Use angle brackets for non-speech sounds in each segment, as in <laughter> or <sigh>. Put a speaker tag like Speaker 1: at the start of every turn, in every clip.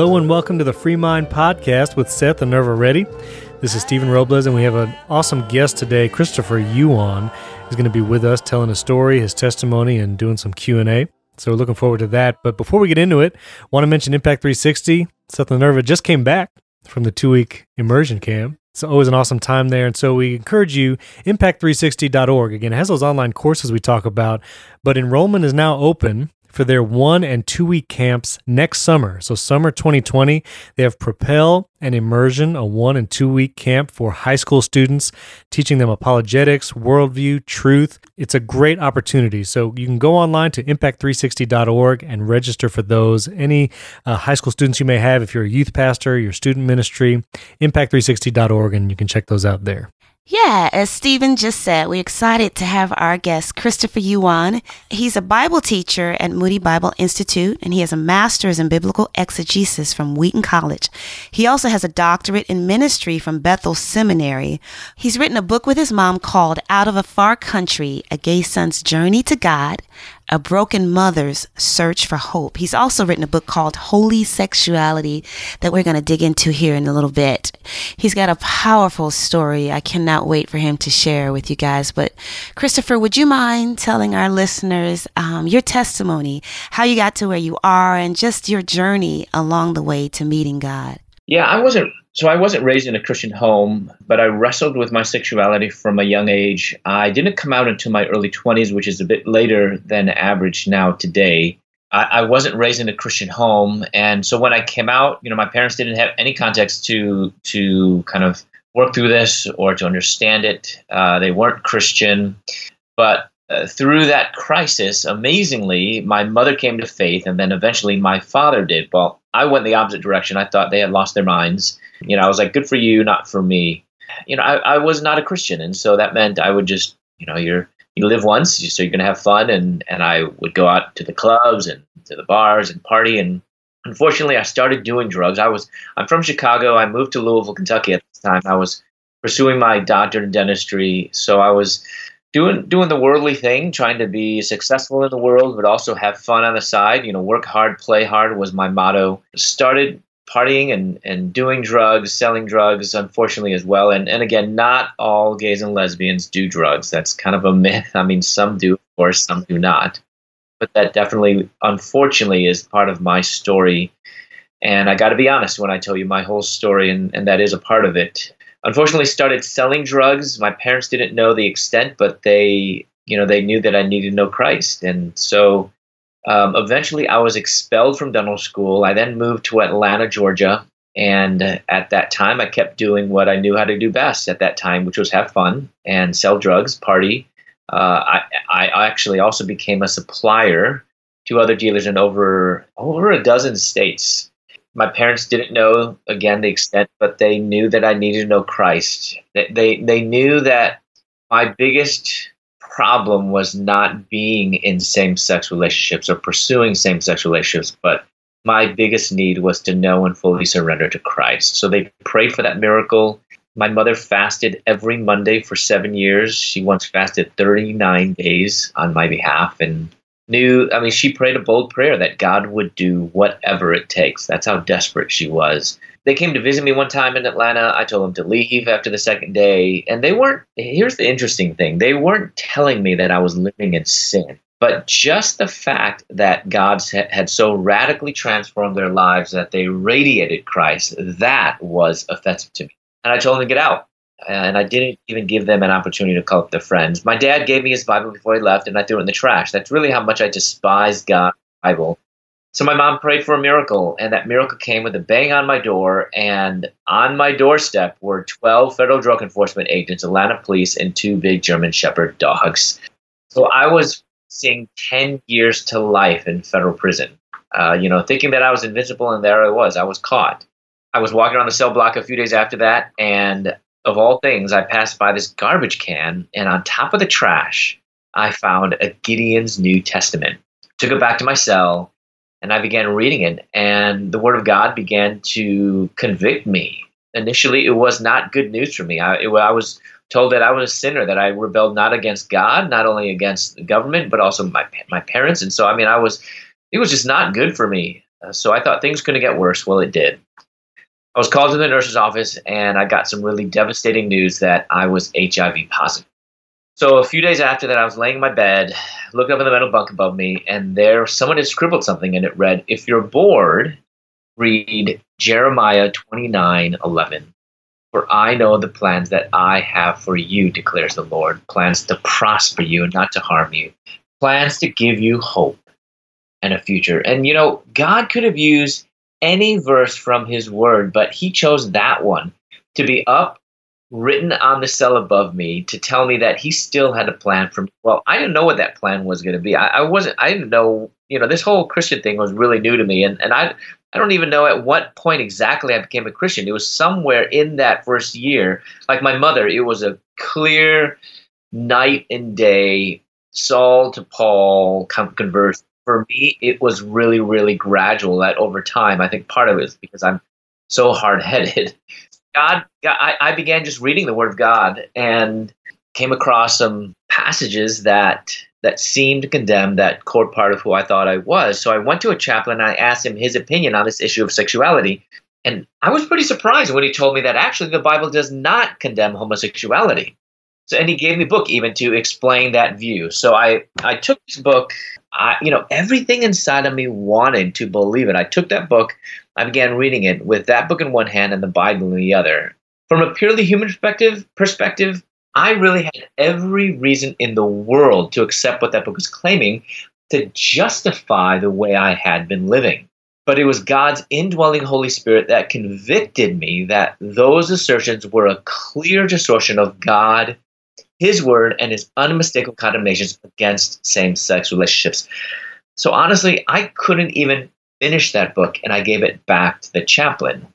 Speaker 1: Hello and welcome to the Free Mind Podcast with Seth and Nerva Reddy. This is Stephen Robles, and we have an awesome guest today, Christopher Yuan. He's going to be with us, telling a story, his testimony, and doing some Q and A. So we're looking forward to that. But before we get into it, I want to mention Impact 360. Seth and Nerva just came back from the two-week immersion camp. It's always an awesome time there. And so we encourage you, impact360.org. Again, it has those online courses we talk about, but enrollment is now open for their one and two week camps next summer. So, summer 2020, they have Propel and Immersion, a one and two week camp for high school students, teaching them apologetics, worldview, truth. It's a great opportunity. So, you can go online to impact360.org and register for those. Any uh, high school students you may have, if you're a youth pastor, your student ministry, impact360.org, and you can check those out there.
Speaker 2: Yeah, as Stephen just said, we're excited to have our guest, Christopher Yuan. He's a Bible teacher at Moody Bible Institute, and he has a master's in biblical exegesis from Wheaton College. He also has a doctorate in ministry from Bethel Seminary. He's written a book with his mom called Out of a Far Country A Gay Son's Journey to God, a Broken Mother's Search for Hope. He's also written a book called Holy Sexuality that we're going to dig into here in a little bit. He's got a powerful story. I cannot wait for him to share with you guys. But Christopher, would you mind telling our listeners um, your testimony, how you got to where you are, and just your journey along the way to meeting God?
Speaker 3: Yeah, I wasn't so I wasn't raised in a Christian home, but I wrestled with my sexuality from a young age. I didn't come out until my early 20s, which is a bit later than average now today. I, I, wasn't raised in a Christian home, and so when I came out, you know, my parents didn't have any context to to kind of work through this or to understand it. Uh, they weren't Christian, but uh, through that crisis, amazingly, my mother came to faith, and then eventually my father did. Well, I went the opposite direction. I thought they had lost their minds. You know, I was like, good for you, not for me. You know, I, I was not a Christian, and so that meant I would just, you know, you're you live once, so you're gonna have fun, and and I would go out to the clubs and to the bars and party, and unfortunately, I started doing drugs. I was I'm from Chicago. I moved to Louisville, Kentucky at the time. I was pursuing my doctorate in dentistry, so I was doing doing the worldly thing, trying to be successful in the world, but also have fun on the side. You know, work hard, play hard was my motto. Started partying and, and doing drugs, selling drugs, unfortunately as well. And and again, not all gays and lesbians do drugs. That's kind of a myth. I mean, some do, of course, some do not. But that definitely, unfortunately, is part of my story. And I got to be honest when I tell you my whole story, and, and that is a part of it unfortunately started selling drugs. My parents didn't know the extent, but they, you know, they knew that I needed to know Christ. And so um, eventually I was expelled from dental school. I then moved to Atlanta, Georgia. And at that time, I kept doing what I knew how to do best at that time, which was have fun and sell drugs, party. Uh, I, I actually also became a supplier to other dealers in over over a dozen states my parents didn't know again the extent, but they knew that I needed to know Christ. They they, they knew that my biggest problem was not being in same sex relationships or pursuing same sex relationships, but my biggest need was to know and fully surrender to Christ. So they prayed for that miracle. My mother fasted every Monday for seven years. She once fasted 39 days on my behalf. And knew, I mean, she prayed a bold prayer that God would do whatever it takes. That's how desperate she was. They came to visit me one time in Atlanta. I told them to leave after the second day. And they weren't, here's the interesting thing they weren't telling me that I was living in sin. But just the fact that God had so radically transformed their lives that they radiated Christ, that was offensive to me. And I told them to get out and I didn't even give them an opportunity to call up their friends. My dad gave me his Bible before he left, and I threw it in the trash. That's really how much I despised God's Bible. So my mom prayed for a miracle, and that miracle came with a bang on my door. And on my doorstep were 12 federal drug enforcement agents, Atlanta police, and two big German Shepherd dogs. So I was seeing 10 years to life in federal prison. Uh, you know, thinking that I was invincible, and there I was. I was caught. I was walking around the cell block a few days after that, and of all things, I passed by this garbage can, and on top of the trash, I found a Gideon's New Testament. Took it back to my cell, and I began reading it, and the Word of God began to convict me. Initially, it was not good news for me. I, it, I was told that I was a sinner, that I rebelled not against God, not only against the government, but also my my parents. And so, I mean, I was it was just not good for me. Uh, so I thought things couldn't get worse. Well, it did. I was called to the nurse's office and I got some really devastating news that I was HIV positive. So a few days after that, I was laying in my bed, looked up in the metal bunk above me, and there someone had scribbled something, and it read, "If you're bored, read Jeremiah 29:11. For I know the plans that I have for you, declares the Lord, plans to prosper you and not to harm you, plans to give you hope and a future." And you know, God could have used any verse from His Word, but He chose that one to be up written on the cell above me to tell me that he still had a plan for me. Well, I didn't know what that plan was going to be. I, I, wasn't. I didn't know. You know, this whole Christian thing was really new to me, and and I I don't even know at what point exactly I became a Christian. It was somewhere in that first year. Like my mother, it was a clear night and day, Saul to Paul converse. For me, it was really, really gradual. That over time, I think part of it is because I'm so hard headed <laughs> God, I, I began just reading the Word of God and came across some passages that that seemed to condemn that core part of who I thought I was. So I went to a chaplain and I asked him his opinion on this issue of sexuality. And I was pretty surprised when he told me that actually the Bible does not condemn homosexuality. So, and he gave me a book even to explain that view. So I, I took this book, I, you know, everything inside of me wanted to believe it. I took that book, I began reading it with that book in one hand and the Bible in the other. From a purely human perspective, perspective, I really had every reason in the world to accept what that book was claiming to justify the way I had been living. But it was God's indwelling Holy Spirit that convicted me that those assertions were a clear distortion of God, His Word, and His unmistakable condemnations against same sex relationships. So honestly, I couldn't even finish that book and I gave it back to the chaplain.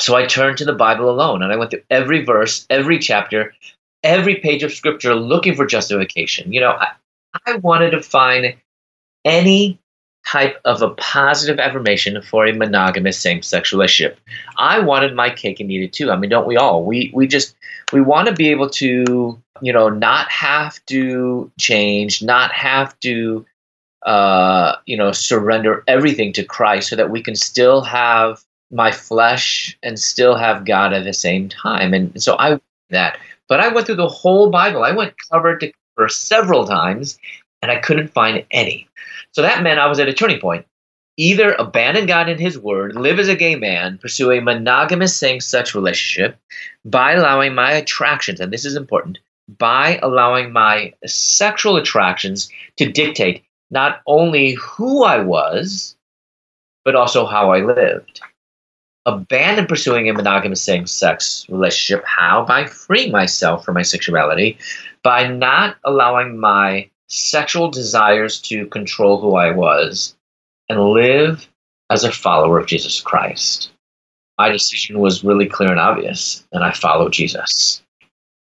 Speaker 3: So I turned to the Bible alone and I went through every verse, every chapter, every page of scripture looking for justification. You know, I, I wanted to find any type of a positive affirmation for a monogamous same-sex relationship. I wanted my cake and eat it too. I mean, don't we all? We we just we want to be able to, you know, not have to change, not have to uh, you know, surrender everything to Christ so that we can still have my flesh and still have God at the same time. And so I that. But I went through the whole Bible. I went cover to cover several times and I couldn't find any. So that meant I was at a turning point. Either abandon God and His Word, live as a gay man, pursue a monogamous same sex relationship by allowing my attractions, and this is important, by allowing my sexual attractions to dictate not only who I was, but also how I lived. Abandon pursuing a monogamous same sex relationship. How? By freeing myself from my sexuality, by not allowing my sexual desires to control who I was, and live as a follower of Jesus Christ. My decision was really clear and obvious, and I followed Jesus.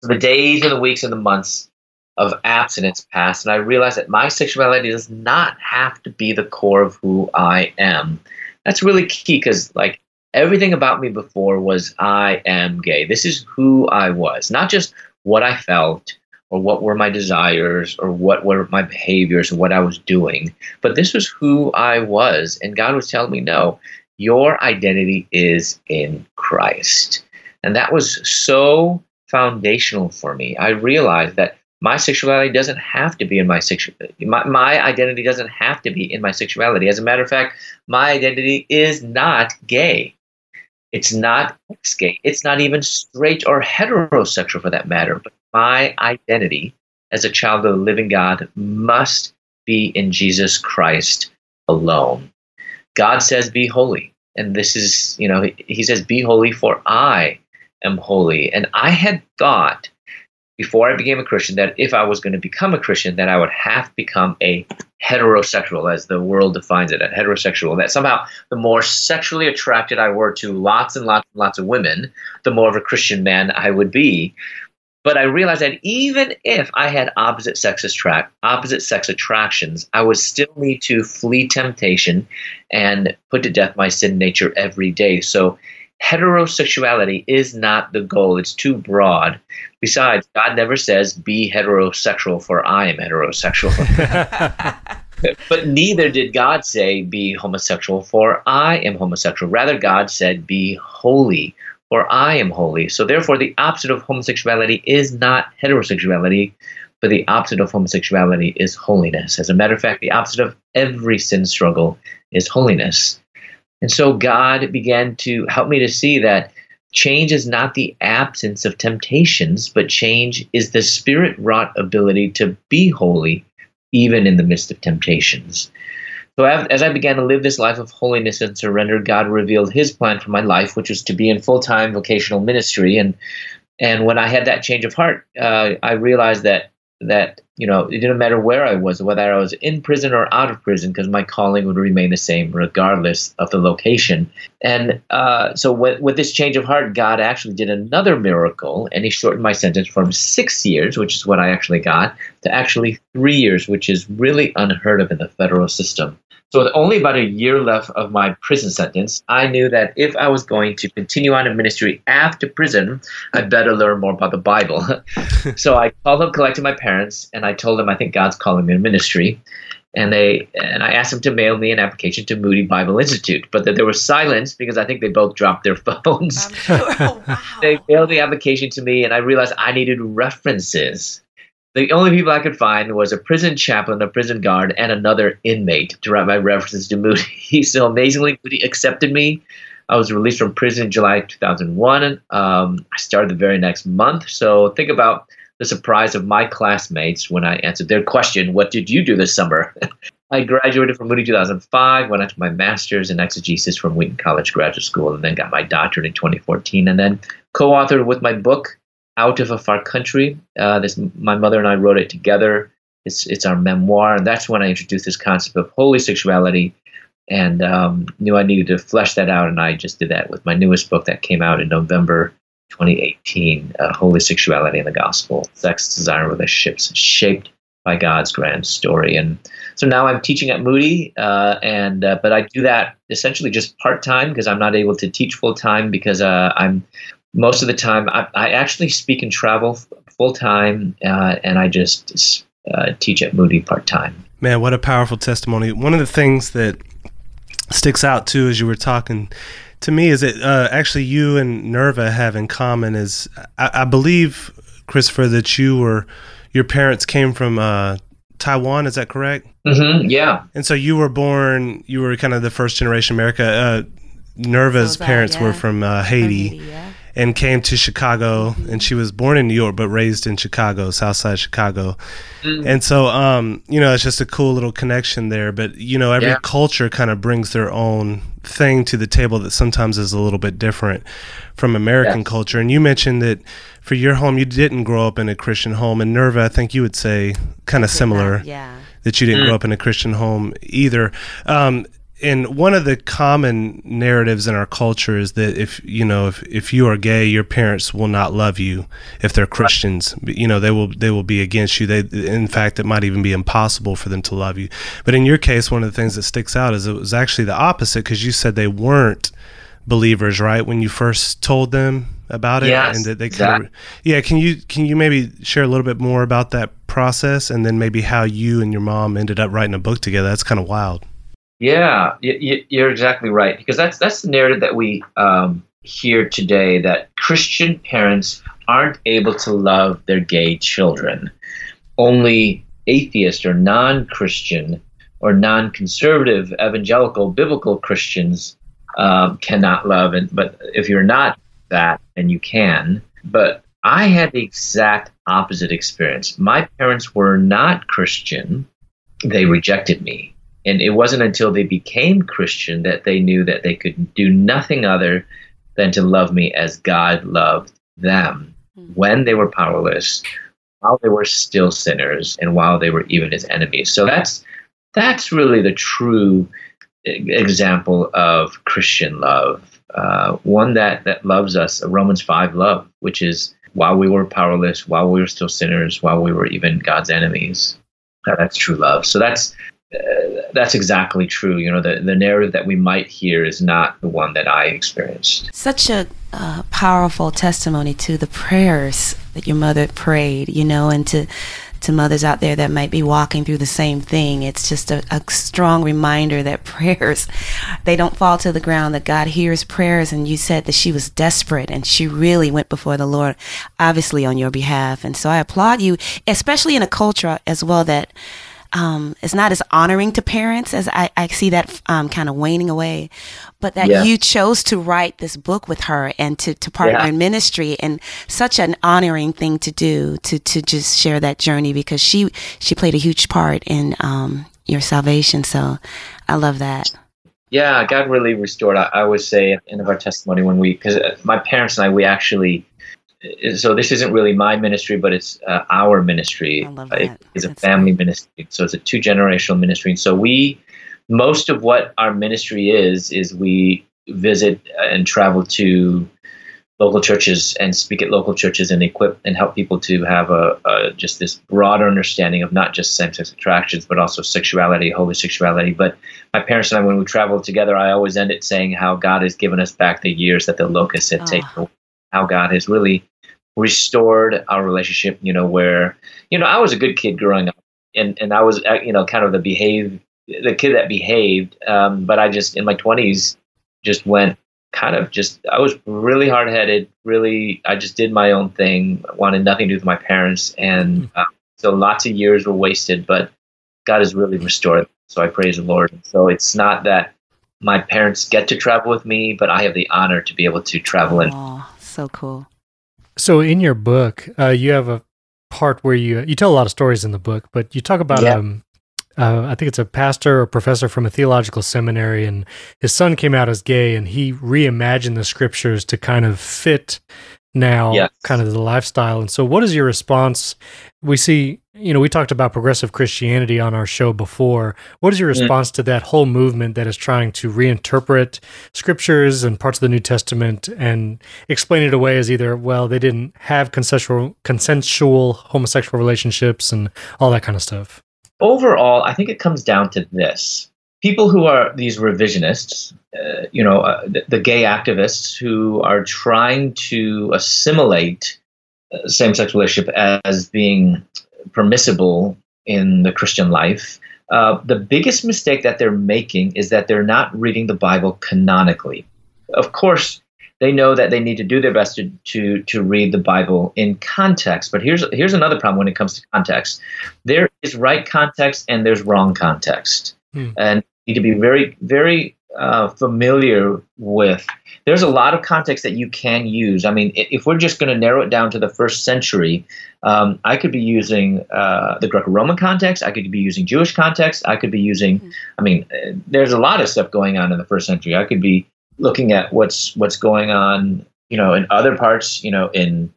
Speaker 3: The days and the weeks and the months of abstinence passed, and I realized that my sexuality does not have to be the core of who I am. That's really key because, like, everything about me before was I am gay. This is who I was, not just what I felt or what were my desires or what were my behaviors or what I was doing, but this was who I was. And God was telling me, no, your identity is in Christ. And that was so foundational for me. I realized that my sexuality doesn't have to be in my sexuality. My, my identity doesn't have to be in my sexuality. As a matter of fact, my identity is not gay. It's not gay. It's not even straight or heterosexual for that matter. But my identity as a child of the living God must be in Jesus Christ alone. God says, Be holy. And this is, you know, he says, Be holy, for I am holy. And I had thought before I became a Christian that if I was going to become a Christian, that I would have become a heterosexual, as the world defines it, a heterosexual. That somehow the more sexually attracted I were to lots and lots and lots of women, the more of a Christian man I would be. But I realized that even if I had opposite sex attract opposite sex attractions, I would still need to flee temptation and put to death my sin nature every day. So heterosexuality is not the goal. It's too broad. Besides, God never says be heterosexual for I am heterosexual. <laughs> <laughs> but neither did God say, Be homosexual, for I am homosexual. Rather, God said, Be holy, for I am holy. So, therefore, the opposite of homosexuality is not heterosexuality, but the opposite of homosexuality is holiness. As a matter of fact, the opposite of every sin struggle is holiness. And so, God began to help me to see that change is not the absence of temptations, but change is the spirit wrought ability to be holy even in the midst of temptations. So, as I began to live this life of holiness and surrender, God revealed His plan for my life, which was to be in full time vocational ministry. And and when I had that change of heart, uh, I realized that that you know it didn't matter where I was, whether I was in prison or out of prison, because my calling would remain the same regardless of the location. And uh, so with, with this change of heart, God actually did another miracle, and He shortened my sentence from six years, which is what I actually got, to actually three years, which is really unheard of in the federal system. So, with only about a year left of my prison sentence, I knew that if I was going to continue on in ministry after prison, I better learn more about the Bible. <laughs> so, I called up, collected my parents, and I told them I think God's calling me to ministry. And they and I asked them to mail me an application to Moody Bible Institute, but that there was silence because I think they both dropped their <laughs> phones.
Speaker 2: Sure. Oh, <laughs> wow.
Speaker 3: they mailed the application to me, and I realized I needed references the only people I could find was a prison chaplain, a prison guard, and another inmate to write my references to Moody. <laughs> so amazingly, Moody accepted me. I was released from prison in July 2001. Um, I started the very next month. So think about the surprise of my classmates when I answered their question, What did you do this summer? <laughs> I graduated from Moody 2005, went on to my master's in exegesis from Wheaton College Graduate School, and then got my doctorate in 2014, and then co authored with my book out of a far country. Uh, this my mother and I wrote it together. It's it's our memoir, and that's when I introduced this concept of holy sexuality, and um, knew I needed to flesh that out, and I just did that with my newest book that came out in November 2018, uh, Holy Sexuality and the Gospel: Sex, Desire, and Relationships Shaped by God's Grand Story. And so now I'm teaching at Moody, uh, and uh, but I do that essentially just part time because I'm not able to teach full time because uh, I'm most of the time, I, I actually speak and travel full time, uh, and I just uh, teach at Moody part time.
Speaker 4: Man, what a powerful testimony! One of the things that sticks out too, as you were talking to me, is that uh, actually you and Nerva have in common is I, I, believe, Christopher, that you were your parents came from uh, Taiwan. Is that correct?
Speaker 3: Mm-hmm, yeah.
Speaker 4: And so you were born. You were kind of the first generation America. Uh, Nerva's parents yeah. were from uh, Haiti. From Haiti yeah and came to Chicago. And she was born in New York, but raised in Chicago, South Side Chicago. Mm. And so, um, you know, it's just a cool little connection there. But you know, every yeah. culture kind of brings their own thing to the table that sometimes is a little bit different from American yes. culture. And you mentioned that for your home, you didn't grow up in a Christian home. And Nerva, I think you would say kind of similar.
Speaker 2: Yeah
Speaker 4: that you didn't mm. grow up in a Christian home either. Um, and one of the common narratives in our culture is that if you know if, if you are gay your parents will not love you if they're christians. You know they will they will be against you. They in fact it might even be impossible for them to love you. But in your case one of the things that sticks out is it was actually the opposite because you said they weren't believers right when you first told them about it?
Speaker 3: Yes,
Speaker 4: and that they
Speaker 3: kind of
Speaker 4: yeah can you can you maybe share a little bit more about that process and then maybe how you and your mom ended up writing a book together? That's kind of wild
Speaker 3: yeah, you're exactly right because that's that's the narrative that we um, hear today that Christian parents aren't able to love their gay children. Only atheist or non-Christian or non-conservative evangelical biblical Christians um, cannot love, and but if you're not that, then you can. But I had the exact opposite experience. My parents were not Christian; they rejected me and it wasn't until they became Christian that they knew that they could do nothing other than to love me as God loved them mm-hmm. when they were powerless, while they were still sinners, and while they were even his enemies. So that's that's really the true example of Christian love, uh, one that that loves us, a Romans five love, which is while we were powerless, while we were still sinners, while we were even God's enemies. That's true love. So that's uh, that's exactly true. You know, the, the narrative that we might hear is not the one that I experienced.
Speaker 2: Such a uh, powerful testimony to the prayers that your mother prayed, you know, and to to mothers out there that might be walking through the same thing. It's just a, a strong reminder that <laughs> prayers, they don't fall to the ground, that God hears prayers. And you said that she was desperate and she really went before the Lord, obviously on your behalf. And so I applaud you, especially in a culture as well that um, is not as honoring to parents as I, I see that um, kind of waning away, but that yeah. you chose to write this book with her and to, to partner yeah. in ministry and such an honoring thing to do to, to just share that journey because she, she played a huge part in um, your salvation. So I love that.
Speaker 3: Yeah, God really restored. I, I would say in of our testimony when we, because uh, my parents and I, we actually so this isn't really my ministry, but it's uh, our ministry.
Speaker 2: I love that. It
Speaker 3: is a family ministry, so it's a two generational ministry. And so we, most of what our ministry is, is we visit and travel to local churches and speak at local churches and equip and help people to have a, a just this broader understanding of not just same-sex attractions but also sexuality homosexuality but my parents and i when we travel together i always end it saying how god has given us back the years that the locusts had oh. taken how God has really restored our relationship. You know, where you know I was a good kid growing up, and and I was uh, you know kind of the behave the kid that behaved, um, but I just in my twenties just went kind of just I was really hard headed. Really, I just did my own thing. Wanted nothing to do with my parents, and uh, so lots of years were wasted. But God has really restored. So I praise the Lord. So it's not that my parents get to travel with me, but I have the honor to be able to travel and oh,
Speaker 2: so cool.
Speaker 1: So in your book, uh, you have a part where you you tell a lot of stories in the book, but you talk about yeah. um, uh, I think it's a pastor or professor from a theological seminary, and his son came out as gay, and he reimagined the scriptures to kind of fit now yes. kind of the lifestyle. And so, what is your response? We see, you know, we talked about progressive Christianity on our show before. What is your mm. response to that whole movement that is trying to reinterpret scriptures and parts of the New Testament and explain it away as either, well, they didn't have consensual, consensual homosexual relationships and all that kind of stuff?
Speaker 3: Overall, I think it comes down to this people who are these revisionists, uh, you know, uh, the, the, gay activists who are trying to assimilate uh, same-sex relationship as being permissible in the Christian life. Uh, the biggest mistake that they're making is that they're not reading the Bible canonically. Of course, they know that they need to do their best to, to, to read the Bible in context. But here's here's another problem when it comes to context. There is right context and there's wrong context hmm. and need to be very, very uh, familiar with. There's a lot of context that you can use. I mean, if we're just going to narrow it down to the first century, um, I could be using uh, the Greco-Roman context. I could be using Jewish context. I could be using. Hmm. I mean, uh, there's a lot of stuff going on in the first century. I could be looking at what's what's going on, you know, in other parts, you know, in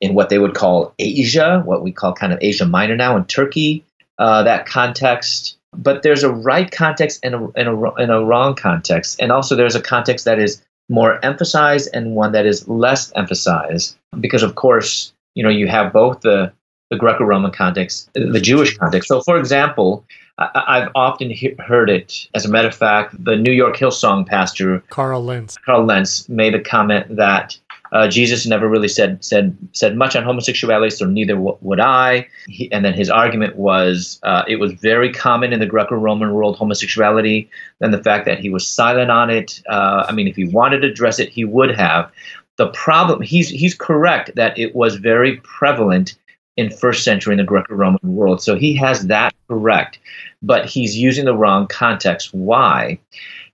Speaker 3: in what they would call Asia, what we call kind of Asia Minor now, in Turkey. Uh, that context but there's a right context and a, and, a, and a wrong context. And also, there's a context that is more emphasized and one that is less emphasized. Because, of course, you know, you have both the, the Greco Roman context, the Jewish context. So, for example, I, have often he- heard it. As a matter of fact, the New York Hillsong pastor
Speaker 1: Carl Lentz
Speaker 3: Carl Lentz made a comment that uh, Jesus never really said said said much on homosexuality, so neither w- would I. He, and then his argument was uh, it was very common in the Greco-Roman world homosexuality, and the fact that he was silent on it. Uh, I mean, if he wanted to address it, he would have. The problem he's he's correct that it was very prevalent in first century in the Greco-Roman world, so he has that correct, but he's using the wrong context. Why?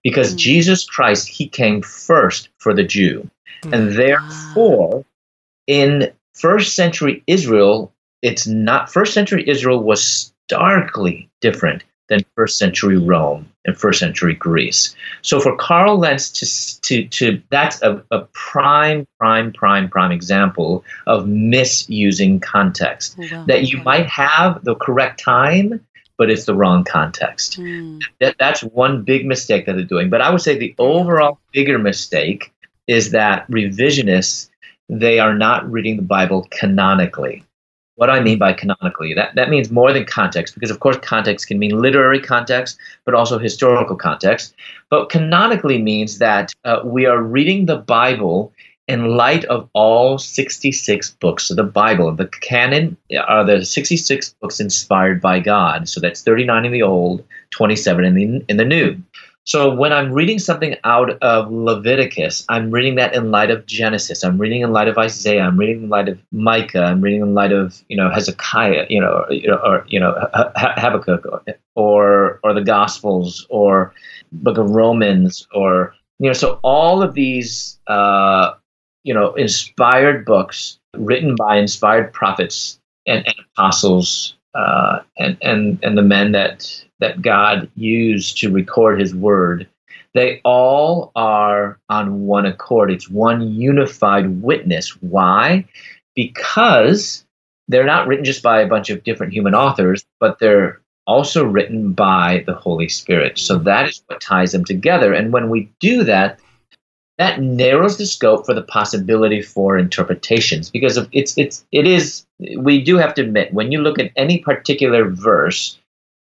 Speaker 3: Because mm-hmm. Jesus Christ, he came first for the Jew. And therefore, in first century Israel, it's not first century Israel was starkly different than first century Rome and first century Greece. So for Carl Lentz to to to that's a, a prime prime prime prime example of misusing context. Oh, wow. That you might have the correct time, but it's the wrong context. Mm. That, that's one big mistake that they're doing. But I would say the overall bigger mistake is that revisionists they are not reading the Bible canonically. What I mean by canonically, that, that means more than context, because of course context can mean literary context, but also historical context. But canonically means that uh, we are reading the Bible in light of all 66 books of the Bible. The canon are the 66 books inspired by God. So that's 39 in the Old, 27 in the, in the New. So when I'm reading something out of Leviticus, I'm reading that in light of Genesis. I'm reading in light of Isaiah. I'm reading in light of Micah. I'm reading in light of you know Hezekiah, you know, or you know Habakkuk, or or the Gospels, or Book of Romans, or you know. So all of these uh, you know inspired books written by inspired prophets and, and apostles uh, and and and the men that that God used to record his word, they all are on one accord. It's one unified witness. Why? Because they're not written just by a bunch of different human authors, but they're also written by the Holy Spirit. So that is what ties them together. And when we do that, that narrows the scope for the possibility for interpretations because it's it's it is we do have to admit when you look at any particular verse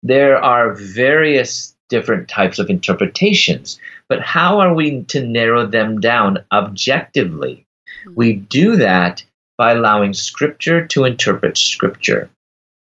Speaker 3: there are various different types of interpretations, but how are we to narrow them down objectively? Hmm. We do that by allowing Scripture to interpret Scripture.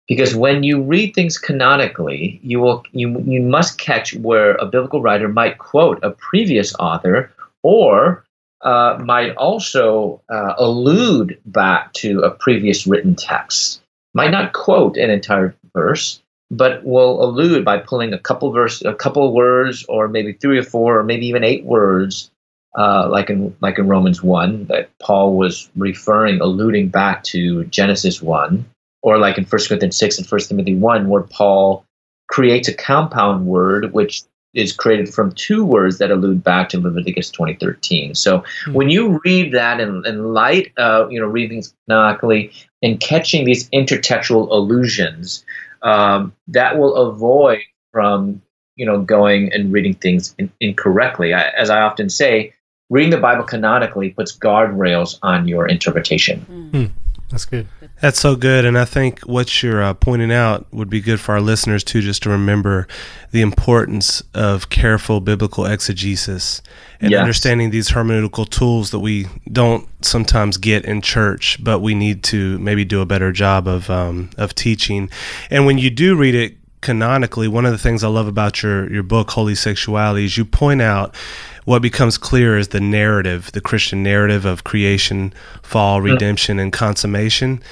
Speaker 3: Because when you read things canonically, you will you you must catch where a biblical writer might quote a previous author or uh, might also uh, allude back to a previous written text. Might not quote an entire verse, but will allude by pulling a couple verse, a couple words, or maybe three or four, or maybe even eight words, uh, like in like in Romans one, that Paul was referring, alluding back to Genesis one, or like in First Corinthians six and First Timothy one, where Paul creates a compound word which is created from two words that allude back to Leviticus 2013. So mm-hmm. when you read that in, in light of, you know, reading canonically and catching these intertextual allusions, um, that will avoid from you know going and reading things in, incorrectly. I, as I often say, reading the Bible canonically puts guardrails on your interpretation.
Speaker 1: Hmm. That's good.
Speaker 4: That's so good. And I think what you're uh, pointing out would be good for our listeners too, just to remember the importance of careful biblical exegesis and yes. understanding these hermeneutical tools that we don't sometimes get in church, but we need to maybe do a better job of, um, of teaching. And when you do read it canonically, one of the things I love about your, your book, Holy Sexuality, is you point out what becomes clear is the narrative, the Christian narrative of creation, fall, redemption, and consummation.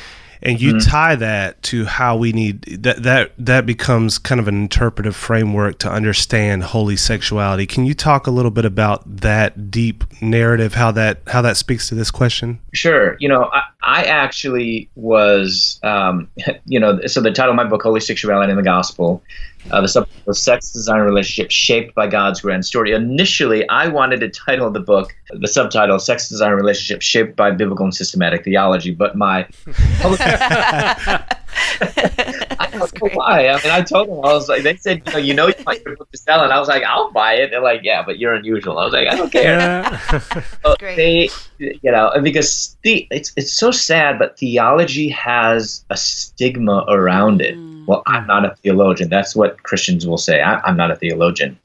Speaker 4: And you mm-hmm. tie that to how we need that that that becomes kind of an interpretive framework to understand holy sexuality. Can you talk a little bit about that deep narrative, how that how that speaks to this question?
Speaker 3: Sure. You know, I, I actually was, um, <laughs> you know, so the title of my book, Holy Sexuality and the Gospel, uh, the subtitle Sex Design Relationship Shaped by God's Grand Story. Initially, I wanted to title the book, the subtitle, Sex Design Relationship Shaped by Biblical and Systematic Theology, but my. <laughs> <laughs> <laughs> I don't know why. I mean, I told them, I was like, they said, you know, you know, you want your book to sell, and I was like, I'll buy it. They're like, yeah, but you're unusual. I was like, I don't care. Yeah. <laughs> <laughs> they, you know, because the, it's it's so sad, but theology has a stigma around it. Mm. Well, I'm not a theologian. That's what Christians will say. I, am not a theologian.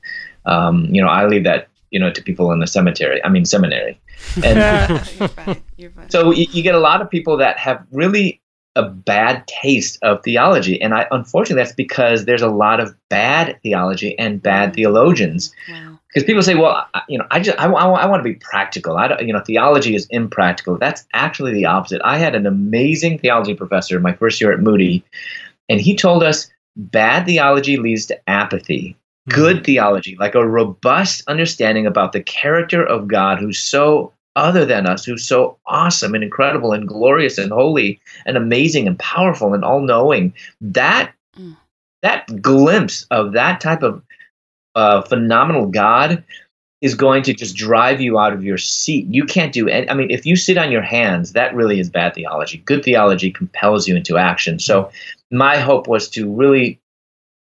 Speaker 3: Um, you know, I leave that you know to people in the cemetery. I mean, seminary. And you're fine. You're fine. so you, you get a lot of people that have really a bad taste of theology. And I unfortunately that's because there's a lot of bad theology and bad theologians. Because people say, well, I, you know, I just I, I, I want to be practical. I don't, you know, theology is impractical. That's actually the opposite. I had an amazing theology professor my first year at Moody, and he told us bad theology leads to apathy. Hmm. Good theology, like a robust understanding about the character of God who's so other than us who's so awesome and incredible and glorious and holy and amazing and powerful and all-knowing that mm. that glimpse of that type of uh, phenomenal god is going to just drive you out of your seat. You can't do any i mean if you sit on your hands that really is bad theology. Good theology compels you into action. So my hope was to really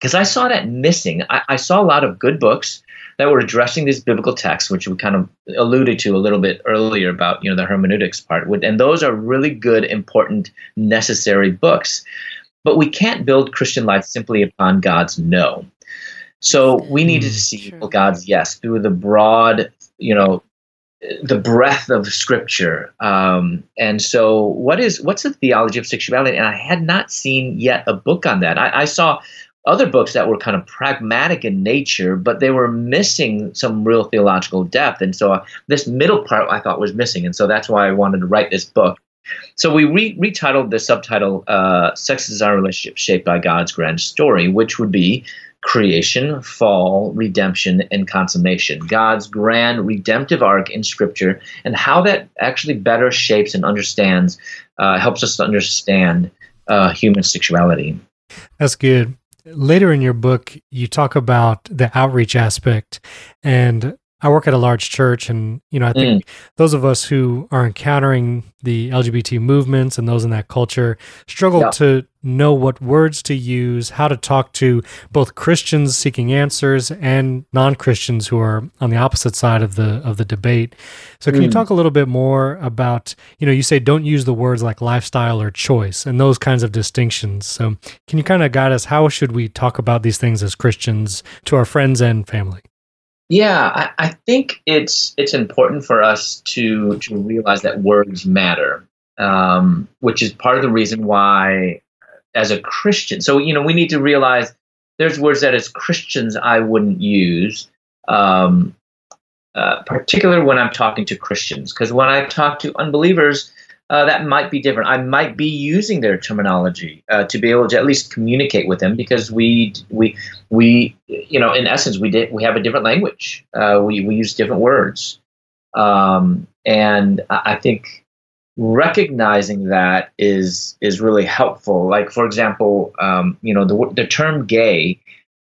Speaker 3: because i saw that missing. I, I saw a lot of good books that were addressing these biblical texts, which we kind of alluded to a little bit earlier about you know the hermeneutics part. And those are really good, important, necessary books. But we can't build Christian life simply upon God's no. So we needed to mm, see God's yes through the broad, you know, the breadth of scripture um, and so what is what's the theology of sexuality and i had not seen yet a book on that I, I, saw other books that were kind of pragmatic in nature but they were missing some real theological depth and so uh, this middle part i thought was missing and so that's why i wanted to write this book so we re- retitled the subtitle uh, sex is our relationship shaped by god's grand story which would be creation, fall, redemption, and consummation. God's grand redemptive arc in Scripture, and how that actually better shapes and understands, uh, helps us to understand uh, human sexuality.
Speaker 1: That's good. Later in your book, you talk about the outreach aspect, and I work at a large church, and you know, I think mm. those of us who are encountering the LGBT movements and those in that culture struggle yeah. to know what words to use, how to talk to both Christians seeking answers and non-Christians who are on the opposite side of the of the debate. So, can mm. you talk a little bit more about, you know, you say don't use the words like lifestyle or choice and those kinds of distinctions. So, can you kind of guide us? How should we talk about these things as Christians to our friends and family?
Speaker 3: Yeah, I, I, think it's it's important for us to to realize that words matter, um, which is part of the reason why, as a Christian, so you know we need to realize there's words that as Christians I wouldn't use, um, uh, particularly when I'm talking to Christians, because when I talk to unbelievers, uh, that might be different. I might be using their terminology uh, to be able to at least communicate with them because we we we you know in essence we did we have a different language. Uh, we we use different words, um, and I think recognizing that is is really helpful. Like for example, um, you know the the term gay,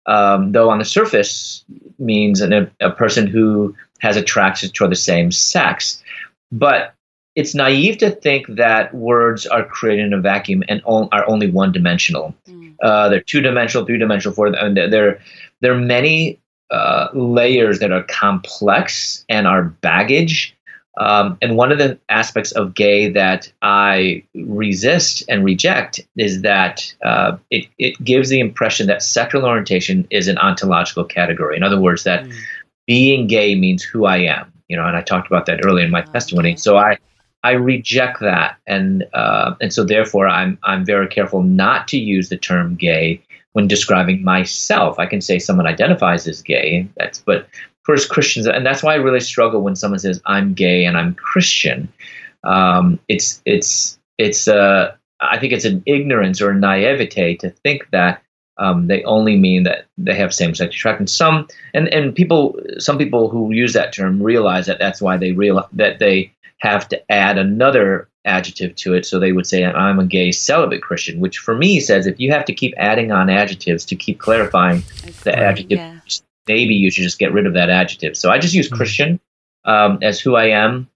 Speaker 3: um, though on the surface means an, a person who has attraction toward the same sex, but it's naive to think that words are created in a vacuum and are only one dimensional. Mm. Uh, they're two dimensional, three dimensional, four. And there, there are many uh, layers that are complex and are baggage. Um, and one of the aspects of gay that I resist and reject is that uh, it, it gives the impression that sexual orientation is an ontological category. In other words, that mm. being gay means who I am. You know, and I talked about that earlier in my testimony. So I I reject that, and uh, and so therefore I'm I'm very careful not to use the term gay when describing myself. I can say someone identifies as gay. That's but for Christians, and that's why I really struggle when someone says I'm gay and I'm Christian. Um, it's it's it's uh, I think it's an ignorance or a naivete to think that um, they only mean that they have same-sex attraction. Some and and people, some people who use that term realize that that's why they realize that they have to add another adjective to it. So they would say, I'm a gay celibate Christian, which for me says if you have to keep adding on adjectives to keep clarifying <laughs> the adjective, yeah. maybe you should just get rid of that adjective. So I just use mm-hmm. Christian um, as who I am.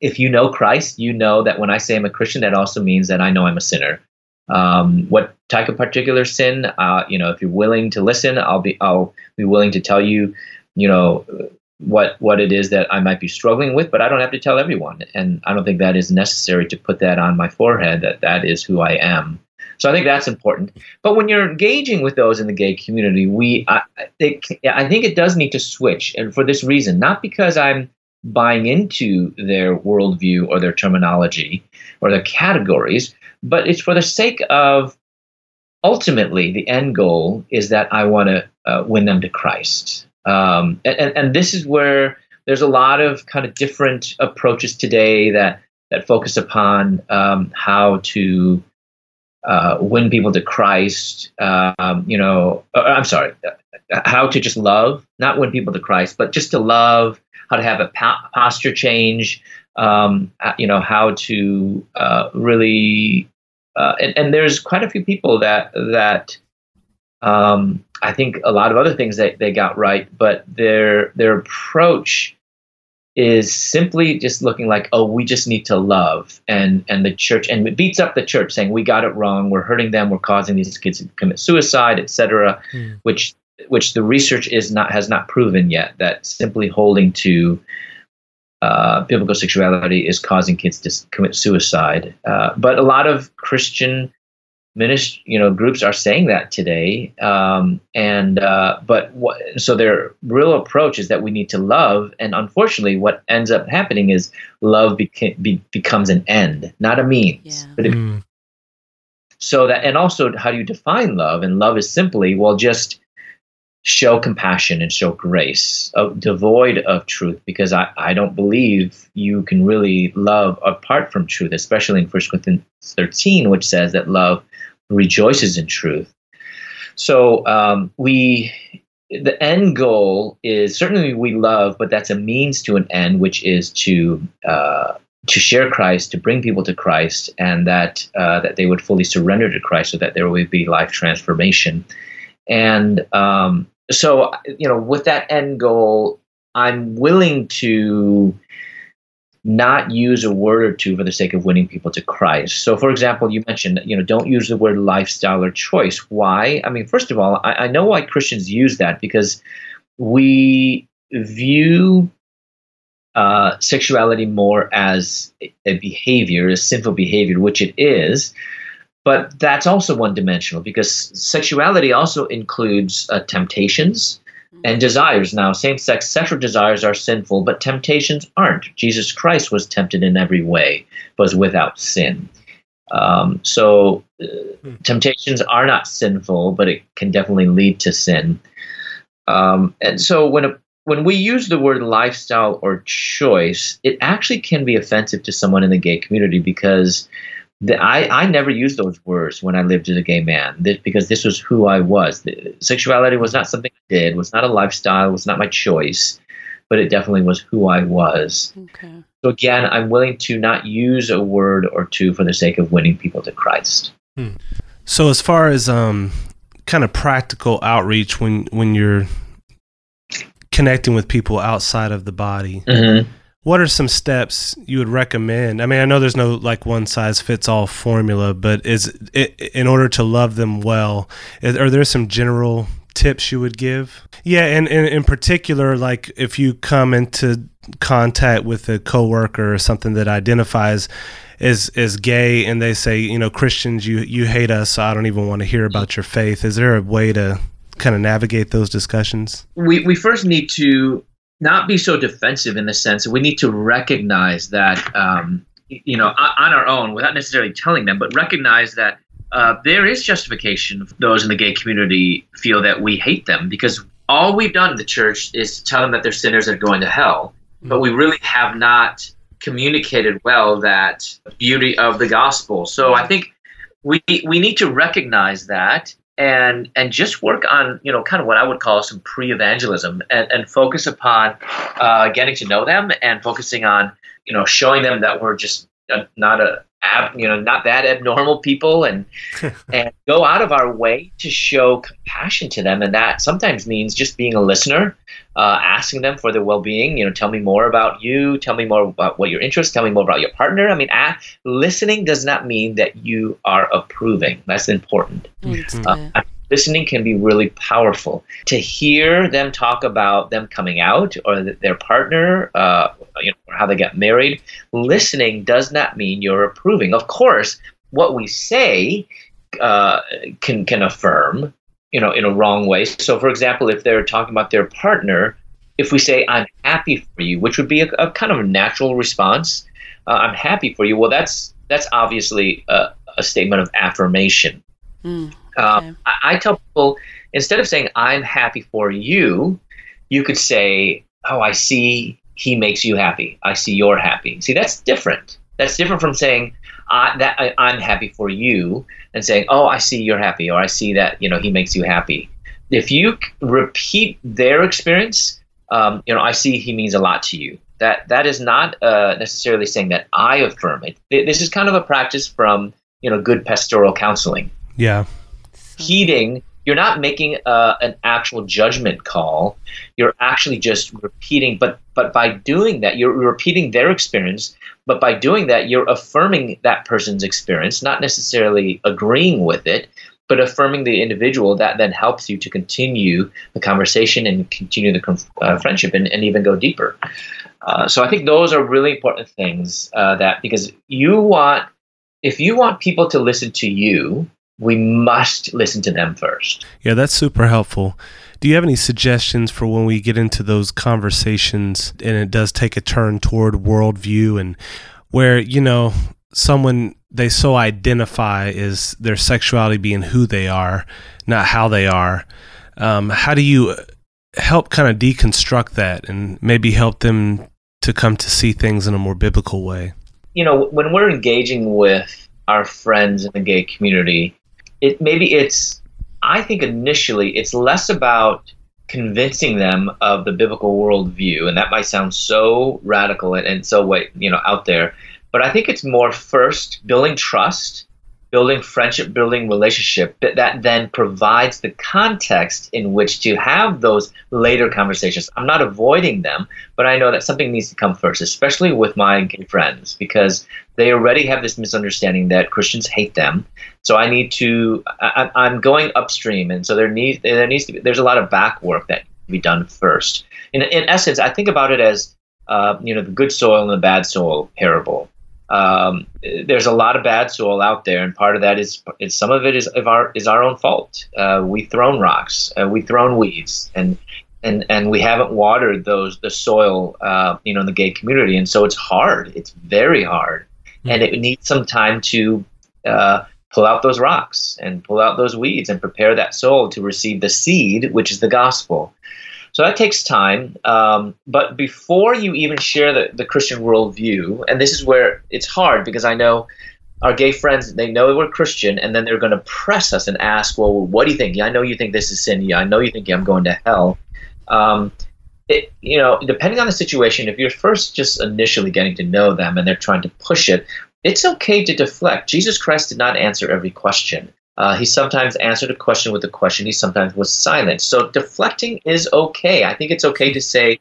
Speaker 3: If you know Christ, you know that when I say I'm a Christian, that also means that I know I'm a sinner. Um, what type of particular sin? Uh, you know, if you're willing to listen, I'll be I'll be willing to tell you, you know, what what it is that I might be struggling with, but I don't have to tell everyone, and I don't think that is necessary to put that on my forehead that that is who I am. So I think that's important. But when you're engaging with those in the gay community, we I, think I think it does need to switch, and for this reason, not because I'm buying into their worldview or their terminology or their categories, but it's for the sake of ultimately the end goal is that I want to uh, win them to Christ. Um, and, and this is where there's a lot of kind of different approaches today that that focus upon um, how to uh, win people to Christ. Um, you know, uh, I'm sorry, how to just love, not win people to Christ, but just to love. How to have a posture change. Um, uh, you know, how to uh, really. Uh, and, and there's quite a few people that that um, I think a lot of other things that they got right, but their their approach is simply just looking like, oh, we just need to love, and and the church, and it beats up the church, saying we got it wrong, we're hurting them, we're causing these kids to commit suicide, etc. Mm. Which which the research is not has not proven yet that simply holding to uh, biblical sexuality is causing kids to commit suicide. Uh, but a lot of Christian ministry, you know, groups are saying that today. Um, and uh, but what, so their real approach is that we need to love, and unfortunately, what ends up happening is love beca- be, becomes an end, not a means. Yeah. But it, mm. so that, and also, how do you define love? And love is simply well, just show compassion and show grace, uh, devoid of truth, because I, I don't believe you can really love apart from truth, especially in 1 Corinthians 13, which says that love rejoices in truth. So um, we, the end goal is certainly we love, but that's a means to an end, which is to uh, to share Christ, to bring people to Christ, and that uh, that they would fully surrender to Christ, so that there would be life transformation. And um, so, you know, with that end goal, I'm willing to not use a word or two for the sake of winning people to Christ. So, for example, you mentioned, you know, don't use the word lifestyle or choice. Why? I mean, first of all, I, I know why Christians use that because we view uh, sexuality more as a behavior, a sinful behavior, which it is. But that's also one dimensional because sexuality also includes uh, temptations and desires. Now, same sex sexual desires are sinful, but temptations aren't. Jesus Christ was tempted in every way, was without sin. Um, so, uh, hmm. temptations are not sinful, but it can definitely lead to sin. Um, and so, when a, when we use the word lifestyle or choice, it actually can be offensive to someone in the gay community because the, I, I never used those words when I lived as a gay man th- because this was who I was. The, sexuality was not something I did, was not a lifestyle, was not my choice, but it definitely was who I was. Okay. So again, I'm willing to not use a word or two for the sake of winning people to Christ.
Speaker 4: Hmm. So as far as um, kind of practical outreach when when you're connecting with people outside of the body. Mm-hmm what are some steps you would recommend? I mean, I know there's no like one size fits all formula, but is it, in order to love them well, is, are there some general tips you would give? Yeah, and, and in particular, like if you come into contact with a coworker or something that identifies as as gay and they say, you know, Christians, you you hate us, so I don't even want to hear about your faith. Is there a way to kind of navigate those discussions?
Speaker 3: We we first need to not be so defensive in the sense that we need to recognize that um, you know on our own without necessarily telling them but recognize that uh, there is justification for those in the gay community feel that we hate them because all we've done in the church is to tell them that they're sinners that are going to hell. But we really have not communicated well that beauty of the gospel. So i think we we need to recognize that and and just work on you know kind of what I would call some pre-evangelism and, and focus upon uh, getting to know them and focusing on you know showing them that we're just not a ab, you know not that abnormal people and <laughs> and go out of our way to show compassion to them. And that sometimes means just being a listener uh, asking them for their well-being. You know tell me more about you. Tell me more about what your interests tell me more about your partner. I mean at, listening does not mean that you are approving. That's important. Mm-hmm. uh, listening can be really powerful. To hear them talk about them coming out or their partner uh, you know or how they got married listening does not mean you're approving. Of course what we say uh, can can affirm you know in a wrong way. So for example if they're talking about their partner if we say i'm happy for you which would be a, a kind of a natural response uh, i'm happy for you well that's that's obviously a, a statement of affirmation. Mm, okay. I, I tell people instead of saying i'm happy for you you could say oh i see he makes you happy i see you're happy see that's different that's different from saying I, that I, I'm happy for you and saying, "Oh, I see you're happy," or "I see that you know he makes you happy." If you repeat their experience, um, you know, I see he means a lot to you. That that is not uh, necessarily saying that I affirm it. This is kind of a practice from you know good pastoral counseling.
Speaker 4: Yeah,
Speaker 3: heeding you're not making uh, an actual judgment call. You're actually just repeating but but by doing that you're repeating their experience but by doing that you're affirming that person's experience not necessarily agreeing with it but affirming the individual that then helps you to continue the conversation and continue the uh, friendship and, and even go deeper. Uh, so i think those are really important things uh, that because you want if you want people to listen to you we must listen to them first.
Speaker 4: Yeah, that's super helpful. Do you have any suggestions for when we get into those conversations and it does take a turn toward worldview and where, you know, someone they so identify as their sexuality being who they are, not how they are? Um, how do you help kind of deconstruct that and maybe help them to come to see things in a more biblical way?
Speaker 3: You know, when we're engaging with our friends in the gay community, it maybe it's I think initially it's less about convincing them of the biblical worldview, and that might sound so radical and, and so way you know out there, but I think it's more first building trust building friendship, building relationship that, that then provides the context in which to have those later conversations. I'm not avoiding them, but I know that something needs to come first, especially with my gay friends, because they already have this misunderstanding that Christians hate them. So I need to, I, I'm going upstream, and so there needs there needs to be there's a lot of back work that can be done first. In in essence, I think about it as uh, you know the good soil and the bad soil parable um, there's a lot of bad soil out there, and part of that is, is some of it is of our is our own fault. Uh, we thrown rocks, uh, we thrown weeds, and and and we haven't watered those the soil, uh, you know, in the gay community, and so it's hard. It's very hard, mm-hmm. and it needs some time to uh, pull out those rocks and pull out those weeds and prepare that soul to receive the seed, which is the gospel. So that takes time. Um, but before you even share the, the Christian worldview, and this is where it's hard because I know our gay friends, they know we're Christian, and then they're going to press us and ask, well, what do you think? Yeah, I know you think this is sin. Yeah, I know you think I'm going to hell. Um, it, you know, depending on the situation, if you're first just initially getting to know them and they're trying to push it, it's okay to deflect. Jesus Christ did not answer every question. Uh, he sometimes answered a question with a question. He sometimes was silent. So deflecting is okay. I think it's okay to say,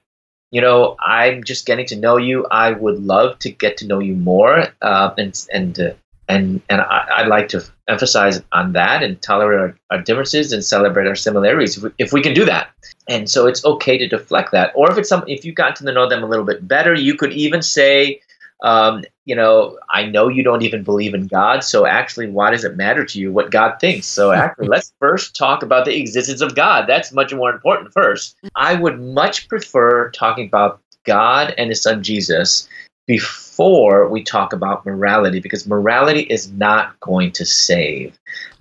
Speaker 3: you know, I'm just getting to know you. I would love to get to know you more, uh, and and uh, and and I, would like to emphasize on that and tolerate our, our differences and celebrate our similarities if we, if we can do that. And so it's okay to deflect that. Or if it's some, if you've gotten to know them a little bit better, you could even say, um, you know, I know you don't even believe in God, so actually, why does it matter to you what God thinks? So, <laughs> actually, let's first talk about the existence of God. That's much more important first. I would much prefer talking about God and His Son Jesus before we talk about morality, because morality is not going to save.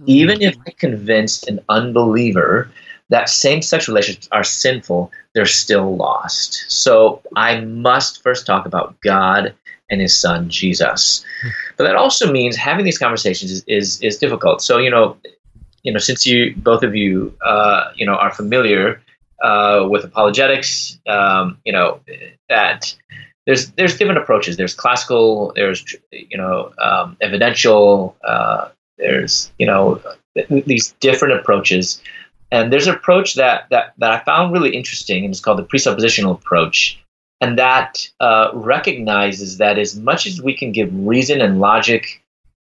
Speaker 3: Even if I convinced an unbeliever that same sex relations are sinful, they're still lost. So I must first talk about God and his son Jesus. But that also means having these conversations is, is, is difficult. So you know, you know, since you both of you uh, you know are familiar uh, with apologetics, um, you know that there's there's different approaches. There's classical. There's you know um, evidential. Uh, there's you know these different approaches. And there's an approach that, that, that I found really interesting, and it's called the presuppositional approach and that uh, recognizes that as much as we can give reason and logic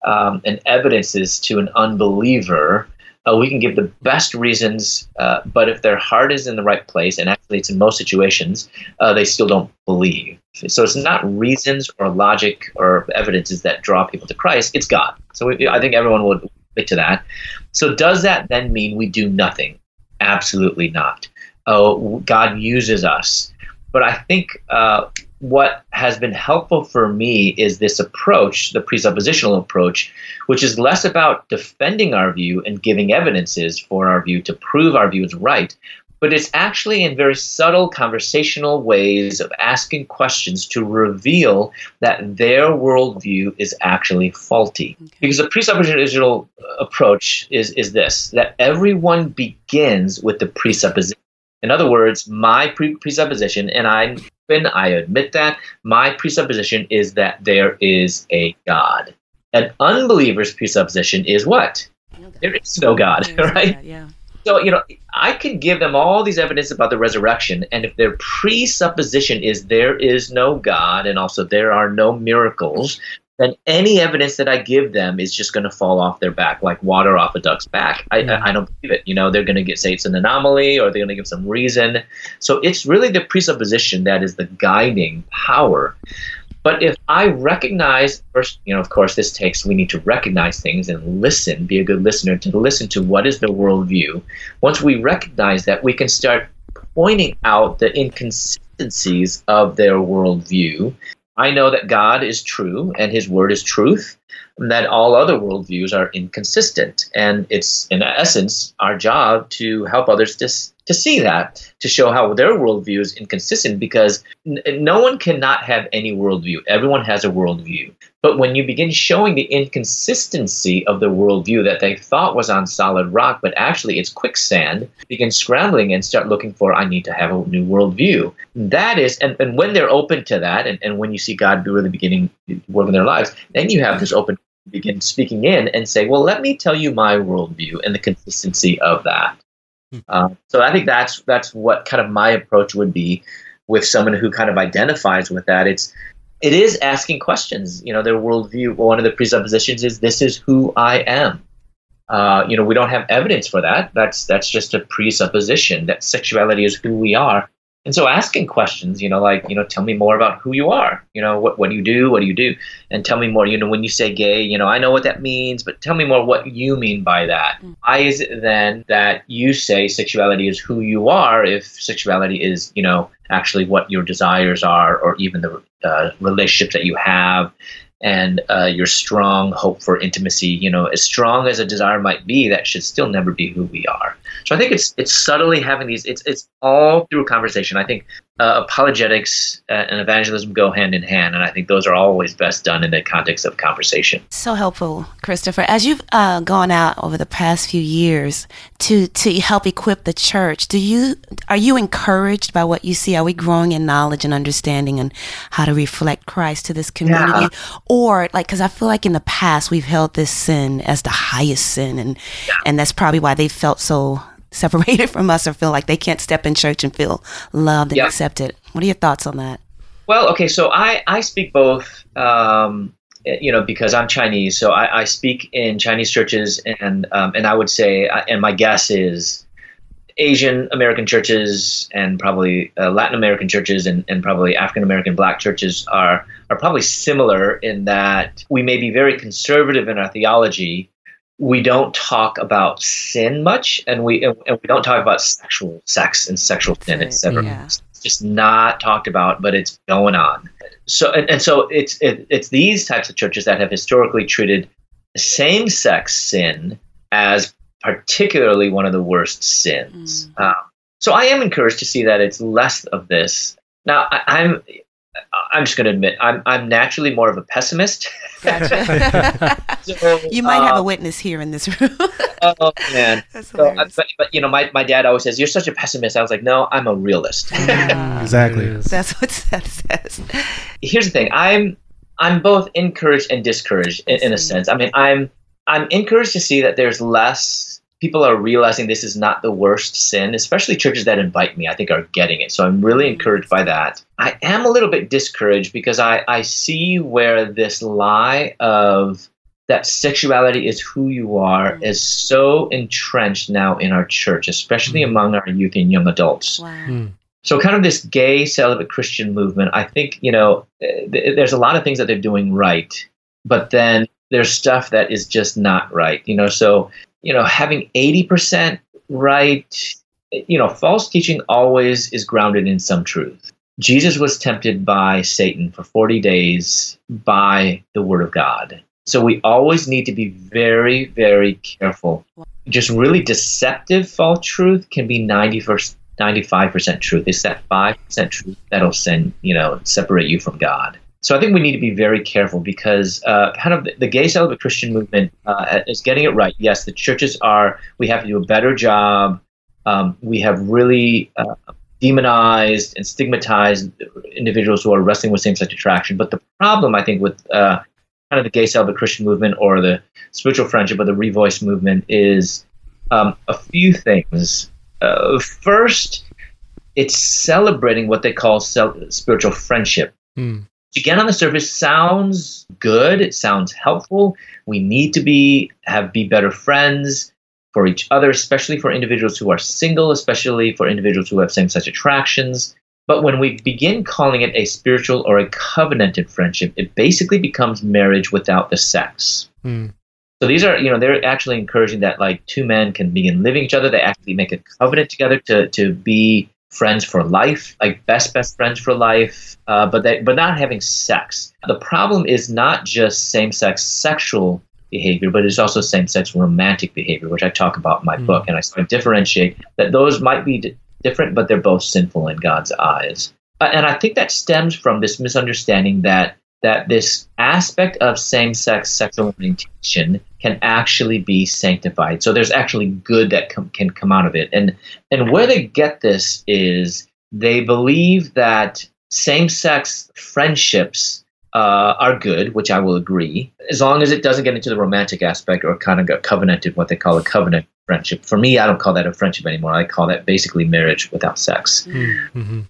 Speaker 3: um, and evidences to an unbeliever, uh, we can give the best reasons, uh, but if their heart is in the right place, and actually it's in most situations, uh, they still don't believe. So it's not reasons or logic or evidences that draw people to Christ, it's God. So we, I think everyone would admit to that. So does that then mean we do nothing? Absolutely not. Oh, God uses us but I think uh, what has been helpful for me is this approach, the presuppositional approach, which is less about defending our view and giving evidences for our view to prove our view is right, but it's actually in very subtle conversational ways of asking questions to reveal that their worldview is actually faulty. Okay. Because the presuppositional approach is, is this that everyone begins with the presupposition in other words, my pre- presupposition, and I I admit that my presupposition is that there is a God. An unbeliever's presupposition is what? there is no God, <laughs> right? God, yeah. So, you know, I could give them all these evidence about the resurrection, and if their presupposition is there is no God and also there are no miracles, then any evidence that I give them is just going to fall off their back like water off a duck's back. I, yeah. I, I, don't believe it. You know, they're going to get say it's an anomaly or they're going to give some reason. So it's really the presupposition that is the guiding power. But if I recognize first, you know, of course, this takes we need to recognize things and listen, be a good listener to listen to what is the worldview. Once we recognize that, we can start pointing out the inconsistencies of their worldview. I know that God is true and His Word is truth, and that all other worldviews are inconsistent. And it's, in essence, our job to help others to, to see that, to show how their worldview is inconsistent because n- no one cannot have any worldview. Everyone has a worldview. But when you begin showing the inconsistency of the worldview that they thought was on solid rock, but actually it's quicksand, begin scrambling and start looking for, I need to have a new worldview. That is, and, and when they're open to that, and, and when you see God do really beginning uh, work in their lives, then you have this open begin speaking in and say, well, let me tell you my worldview and the consistency of that. Uh, so I think that's that's what kind of my approach would be with someone who kind of identifies with that. It's it is asking questions. You know, their worldview. One of the presuppositions is this is who I am. Uh, you know, we don't have evidence for that. That's that's just a presupposition that sexuality is who we are. And so asking questions, you know, like, you know, tell me more about who you are. You know, what, what do you do? What do you do? And tell me more, you know, when you say gay, you know, I know what that means, but tell me more what you mean by that. Mm. Why is it then that you say sexuality is who you are if sexuality is, you know, actually what your desires are or even the uh, relationships that you have and uh, your strong hope for intimacy, you know, as strong as a desire might be, that should still never be who we are. So I think it's it's subtly having these. It's it's all through a conversation. I think uh, apologetics and evangelism go hand in hand, and I think those are always best done in the context of conversation.
Speaker 2: So helpful, Christopher. As you've uh, gone out over the past few years to to help equip the church, do you are you encouraged by what you see? Are we growing in knowledge and understanding and how to reflect Christ to this community, yeah. or like because I feel like in the past we've held this sin as the highest sin, and yeah. and that's probably why they felt so separated <laughs> from us or feel like they can't step in church and feel loved and accepted. What are your thoughts on that?
Speaker 3: Well, okay, so I, I speak both, um, you know, because I'm Chinese, so I, I speak in Chinese churches, and um, and I would say, uh, and my guess is Asian American churches and probably uh, Latin American churches and, and probably African American black churches are are probably similar in that we may be very conservative in our theology, we don't talk about sin much, and we and we don't talk about sexual sex and sexual sin, etc. Yeah. It's just not talked about, but it's going on. So and, and so it's it, it's these types of churches that have historically treated same-sex sin as particularly one of the worst sins. Mm. Um, so I am encouraged to see that it's less of this. Now I, I'm I'm just going to admit I'm I'm naturally more of a pessimist.
Speaker 2: Gotcha. <laughs> so, you might uh, have a uh, witness here in this room. <laughs>
Speaker 3: oh man! <laughs> So, but, but you know, my, my dad always says you're such a pessimist. I was like, no, I'm a realist.
Speaker 4: exactly.
Speaker 2: That's what that says.
Speaker 3: Here's the thing: I'm I'm both encouraged and discouraged in, in a sense. I mean, I'm I'm encouraged to see that there's less people are realizing this is not the worst sin, especially churches that invite me, I think are getting it. So I'm really mm-hmm. encouraged by that. I am a little bit discouraged because I, I see where this lie of that sexuality is who you are mm. is so entrenched now in our church, especially mm. among our youth and young adults. Wow. Mm. So, kind of this gay celibate Christian movement, I think, you know, th- there's a lot of things that they're doing right, but then there's stuff that is just not right, you know. So, you know, having 80% right, you know, false teaching always is grounded in some truth. Jesus was tempted by Satan for 40 days by the word of God. So we always need to be very, very careful. Just really deceptive false truth can be 90%, 95% truth. It's that 5% truth that'll send, you know, separate you from God. So I think we need to be very careful because uh, kind of the, the, gay celibate Christian movement uh, is getting it right. Yes, the churches are. We have to do a better job. Um, we have really uh, demonized and stigmatized individuals who are wrestling with same-sex attraction. But the problem, I think, with uh, kind of the gay celibate Christian movement or the spiritual friendship or the revoice movement is um, a few things. Uh, first, it's celebrating what they call spiritual friendship. Mm again on the surface sounds good it sounds helpful we need to be have be better friends for each other especially for individuals who are single especially for individuals who have same-sex attractions But when we begin calling it a spiritual or a covenanted friendship, it basically becomes marriage without the sex. Mm. So these are, you know, they're actually encouraging that like two men can begin living each other. They actually make a covenant together to to be friends for life, like best best friends for life, uh, but they but not having sex. The problem is not just same sex sexual behavior, but it's also same sex romantic behavior, which I talk about in my mm. book, and I sort of differentiate that those might be d- different, but they're both sinful in God's eyes. Uh, and I think that stems from this misunderstanding that that this aspect of same-sex sexual orientation can actually be sanctified. So there's actually good that com- can come out of it. And and where they get this is they believe that same-sex friendships uh, are good, which I will agree, as long as it doesn't get into the romantic aspect or kind of got covenanted, what they call a covenant friendship. For me, I don't call that a friendship anymore. I call that basically marriage without sex. Mm-hmm.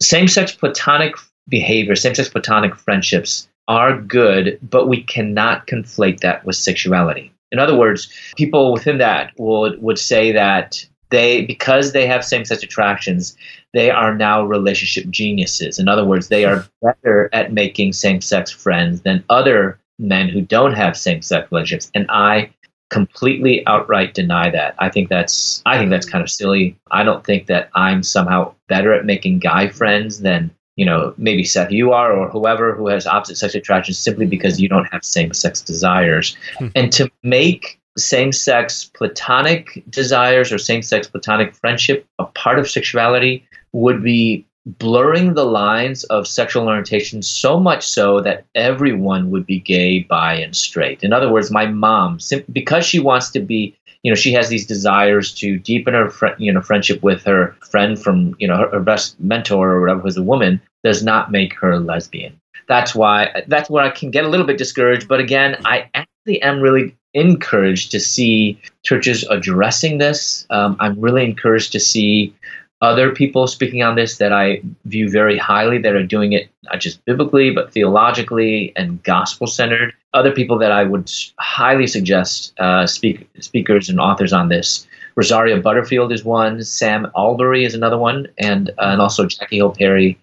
Speaker 3: Same sex platonic behavior, same sex platonic friendships are good, but we cannot conflate that with sexuality. In other words, people within that would, would say that they, because they have same sex attractions, they are now relationship geniuses. In other words, they are <laughs> better at making same sex friends than other men who don't have same sex relationships. And I completely outright deny that. I think that's I think that's kind of silly. I don't think that I'm somehow better at making guy friends than you know maybe Seth you are or whoever who has opposite sex attractions simply because you don't have same sex desires. Hmm. And to make same sex platonic desires or same sex platonic friendship a part of sexuality would be blurring the lines of sexual orientation so much so that everyone would be gay, bi, and straight. In other words, my mom, because she wants to be, you know, she has these desires to deepen her, fr- you know, friendship with her friend from, you know, her, her best mentor or whatever, who's a woman, does not make her lesbian. That's why, that's where I can get a little bit discouraged. But again, I actually am really encouraged to see churches addressing this. Um, I'm really encouraged to see other people speaking on this that I view very highly that are doing it not just biblically, but theologically and gospel centered. Other people that I would highly suggest uh, speak, speakers and authors on this. Rosaria Butterfield is one, Sam Allberry is another one, and, uh, and also Jackie Hill Perry.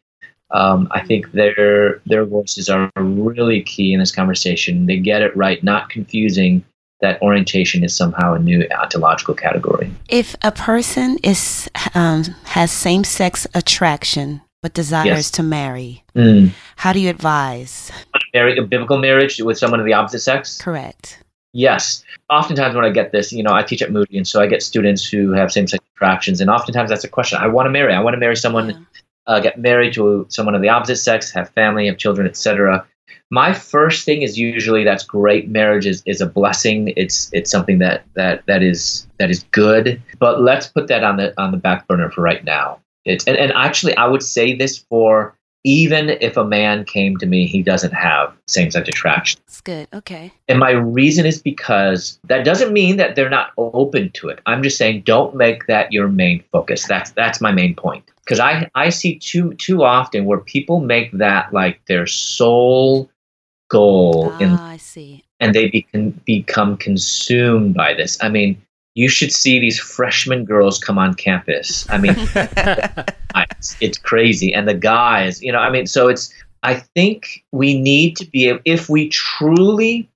Speaker 3: Um, I think their their voices are really key in this conversation. They get it right, not confusing that orientation is somehow a new ontological category.
Speaker 2: If a person is um, has same sex attraction but desires yes. to marry, mm. how do you advise?
Speaker 3: Marry a biblical marriage with someone of the opposite sex.
Speaker 2: Correct.
Speaker 3: Yes. Oftentimes when I get this, you know, I teach at Moody, and so I get students who have same sex attractions, and oftentimes that's a question. I want to marry. I want to marry someone. Yeah. Uh, get married to someone of the opposite sex, have family, have children, etc my first thing is usually that's great marriage is, is a blessing it's it's something that that that is that is good but let's put that on the on the back burner for right now it's and, and actually i would say this for even if a man came to me he doesn't have same-sex attraction.
Speaker 2: That's good. Okay.
Speaker 3: And my reason is because that doesn't mean that they're not open to it. I'm just saying don't make that your main focus. That's that's my main point. Because i i see too too often where people make that like their sole goal
Speaker 2: ah, in I see.
Speaker 3: and they be, become consumed by this. I mean, you should see these freshman girls come on campus. I mean, <laughs> it's, it's crazy. And the guys, you know, I mean, so it's, I think we need to be, if we truly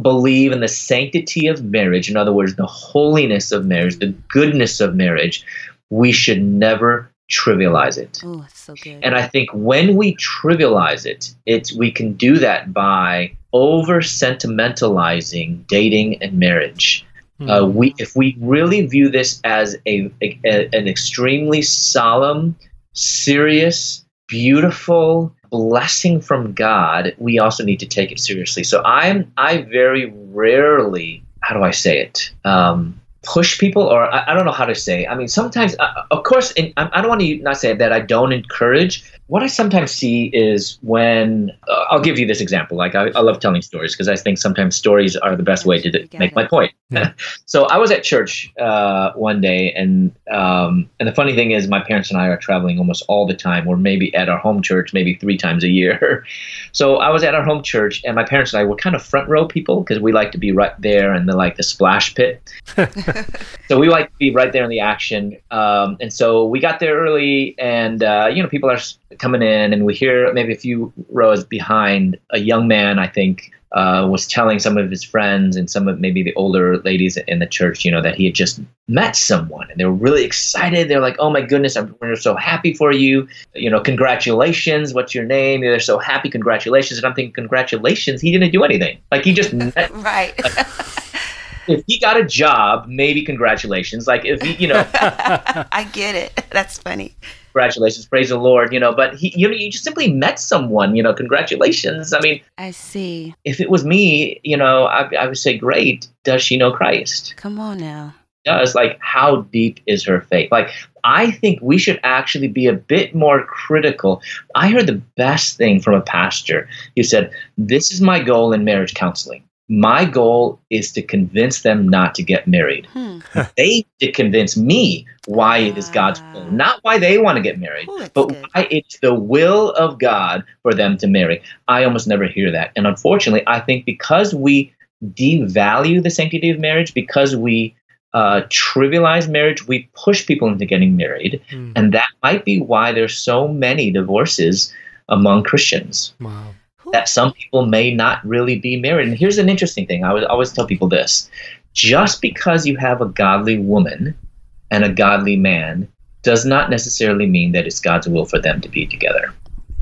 Speaker 3: believe in the sanctity of marriage, in other words, the holiness of marriage, the goodness of marriage, we should never trivialize it.
Speaker 2: Oh, that's so good.
Speaker 3: And I think when we trivialize it, it's we can do that by over sentimentalizing dating and marriage. Mm-hmm. Uh, we, if we really view this as a, a, a, an extremely solemn, serious, beautiful blessing from God, we also need to take it seriously. So I'm I very rarely, how do I say it? Um, push people or I, I, don't know how to say It. i mean sometimes uh, of course I, I, don't want to not say that i don't encourage what i sometimes see is when uh, i'll give you this example like i, I love telling stories because i think sometimes stories are the best way to make my point yeah. <laughs> so i was at church uh, one day and um, and the funny thing is my parents and i are traveling almost all the time we're maybe at our home church maybe three times a year <laughs> so i was at our home church and my parents and i were kind of front row people because we like to be right there and the like the splash pit <laughs> so we like to be right there in the action. Um, and so we got there early, and uh, you know, people are coming in, and we hear maybe a few rows behind a young man, I think, uh, was telling some of his friends and some of maybe the older ladies in the church, you know, that he had just met someone and they were really excited. They're like, "Oh my goodness, I'm, we're so happy for you! You know, congratulations! What's your name?" They're so happy, congratulations! And I'm thinking, congratulations! He didn't do anything. Like he just <laughs> met.
Speaker 2: right.
Speaker 3: Like, if he got a job, maybe congratulations. Like if he, you know, <laughs>
Speaker 2: I get it. That's funny
Speaker 3: congratulations, praise the Lord, you know, but he, you know, you just simply met someone, you know, congratulations. I mean,
Speaker 2: I see.
Speaker 3: If it was me, you know, I, I would say, great. Does she know Christ?
Speaker 2: Come on now.
Speaker 3: Does like how deep is her faith? Like, I think we should actually be a bit more critical. I heard the best thing from a pastor. He said, This is my goal in marriage counseling my goal is to convince them not to get married. Hmm. <laughs> they to convince me why it is God's will, ah. not why they want to get married, Ooh, but good. why it's the will of God for them to marry. I almost never hear that. And unfortunately, I think because we devalue the sanctity of marriage, because we uh, trivialize marriage, we push people into getting married. Hmm. And that might be why there's so many divorces among Christians. Wow that some people may not really be married. And here's an interesting thing I would always tell people this just because you have a godly woman and a godly man does not necessarily mean that it's God's will for them to be together.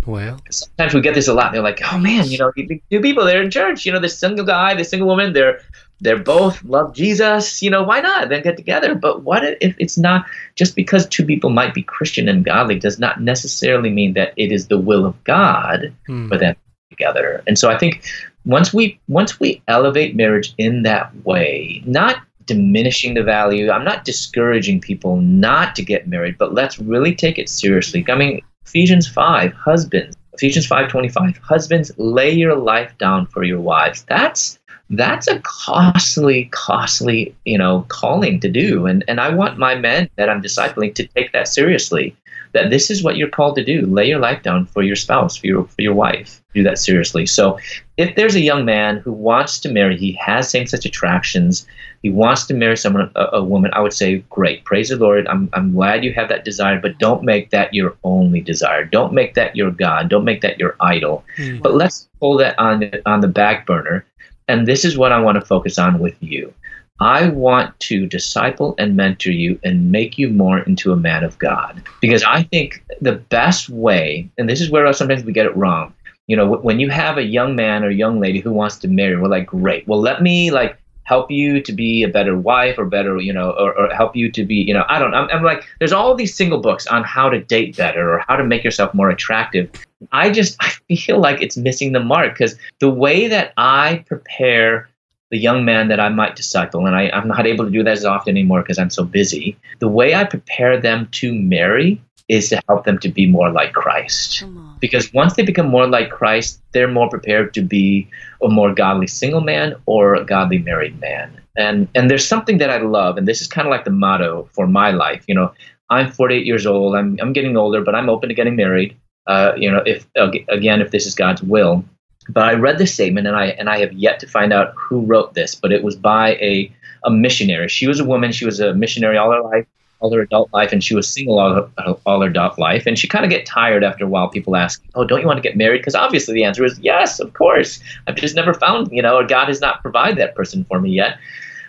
Speaker 1: Well,
Speaker 3: sometimes we get this a lot. They're like, "Oh man, you know, two people they're in church. You know, the single guy, the single woman. They're they're both love Jesus. You know, why not? Then get together. But what if it's not just because two people might be Christian and godly does not necessarily mean that it is the will of God hmm. for them together. And so I think once we once we elevate marriage in that way, not diminishing the value, I'm not discouraging people not to get married, but let's really take it seriously. I mean, Ephesians 5, husbands, Ephesians 5:25, husbands, lay your life down for your wives. That's that's a costly, costly, you know, calling to do. And and I want my men that I'm discipling to take that seriously that this is what you're called to do. Lay your life down for your spouse, for your for your wife. Do that seriously. So if there's a young man who wants to marry, he has same-sex attractions, he wants to marry someone, a, a, woman, I would say, great, praise the Lord. I'm, I'm glad you have that desire, but don't make that your only desire. Don't make that your God. Don't make that your idol. Mm-hmm. But let's pull that on on the back burner. And this is what I want to focus on with you. I want to disciple and mentor you and make you more into a man of God. Because I think the best way, and this is where sometimes we get it wrong, you know, when you have a young man or young lady who wants to marry, we're like, great. Well, let me like help you to be a better wife or better, you know, or, or help you to be, you know, I don't know. I'm, I'm like, there's all these single books on how to date better or how to make yourself more attractive. I just, <laughs> I feel like it's missing the mark because the way that I prepare the young man that I might disciple, and I, I'm not able to do that as often anymore because I'm so busy. The way I prepare them to marry is to help them to be more like Christ. Because once they become more like Christ, they're more prepared to be a more godly single man or a godly married man. And and there's something that I love, and this is kind of like the motto for my life. You know, I'm 48 years old. I'm I'm getting older, but I'm open to getting married. Uh, you know, if again, if this is God's will. But I read this statement, and I and I have yet to find out who wrote this. But it was by a a missionary. She was a woman. She was a missionary all her life, all her adult life, and she was single all her, all her adult life. And she kind of get tired after a while. People ask, "Oh, don't you want to get married?" Because obviously the answer is yes, of course. I've just never found, you know, God has not provided that person for me yet.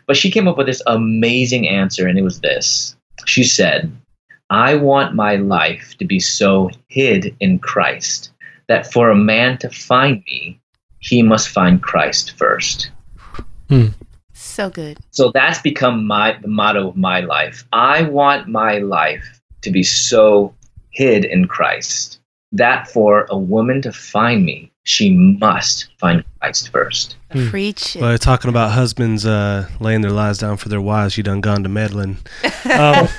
Speaker 3: But she came up with this amazing answer, and it was this. She said, "I want my life to be so hid in Christ." That for a man to find me, he must find Christ first.
Speaker 2: Hmm. So good.
Speaker 3: So that's become my the motto of my life. I want my life to be so hid in Christ that for a woman to find me, she must find Christ first.
Speaker 2: Hmm. Preach.
Speaker 4: Well, you're talking about husbands uh, laying their lives down for their wives, you done gone to meddling. Um, <laughs>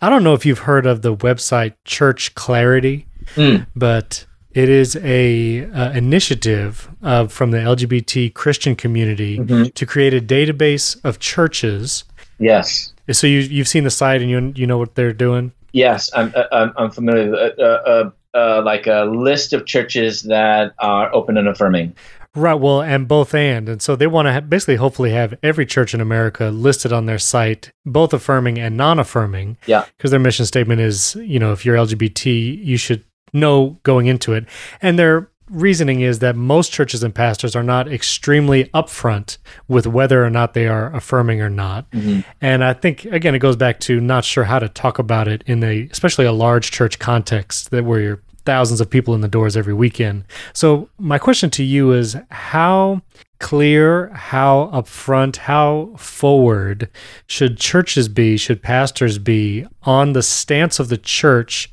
Speaker 1: I don't know if you've heard of the website Church Clarity. Mm. But it is a uh, initiative uh, from the LGBT Christian community mm-hmm. to create a database of churches.
Speaker 3: Yes.
Speaker 1: So you you've seen the site and you you know what they're doing.
Speaker 3: Yes, I'm uh, I'm, I'm familiar. Uh, uh, uh, like a list of churches that are open and affirming.
Speaker 1: Right. Well, and both and. And so they want to ha- basically, hopefully, have every church in America listed on their site, both affirming and non affirming.
Speaker 3: Yeah.
Speaker 1: Because their mission statement is, you know, if you're LGBT, you should know going into it. And their reasoning is that most churches and pastors are not extremely upfront with whether or not they are affirming or not.
Speaker 3: Mm-hmm.
Speaker 1: And I think again it goes back to not sure how to talk about it in a especially a large church context that where you're thousands of people in the doors every weekend. So my question to you is how clear, how upfront, how forward should churches be, should pastors be on the stance of the church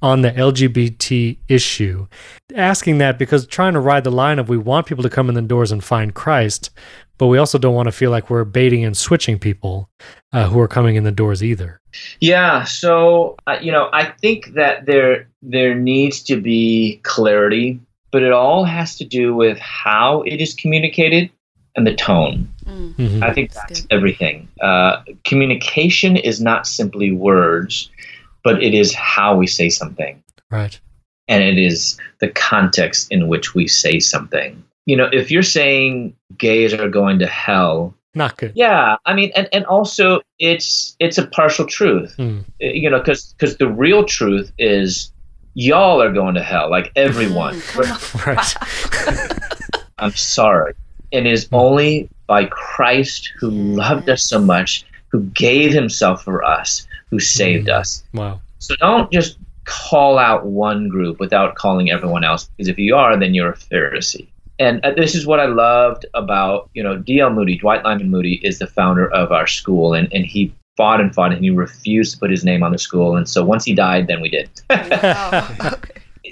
Speaker 1: on the LGBT issue. Asking that because trying to ride the line of we want people to come in the doors and find Christ, but we also don't want to feel like we're baiting and switching people uh, who are coming in the doors either.
Speaker 3: Yeah, so uh, you know, I think that there there needs to be clarity, but it all has to do with how it is communicated and the tone. Mm-hmm. I think that's, that's everything. Uh, communication is not simply words, but it is how we say something.
Speaker 1: Right.
Speaker 3: And it is the context in which we say something. You know, if you're saying gays are going to hell,
Speaker 1: not good.
Speaker 3: Yeah, I mean, and, and also it's it's a partial truth. Mm. You know, because because the real truth is y'all are going to hell, like everyone.
Speaker 1: Mm, <laughs> right. <laughs>
Speaker 3: I'm sorry. It is mm. only by Christ who loved us so much, who gave Himself for us, who saved mm. us.
Speaker 1: Wow.
Speaker 3: So don't just call out one group without calling everyone else, because if you are, then you're a Pharisee and uh, this is what I loved about, you know, D.L. Moody, Dwight Lyman Moody is the founder of our school, and, and he fought and fought and he refused to put his name on the school. And so once he died, then we did. <laughs> wow.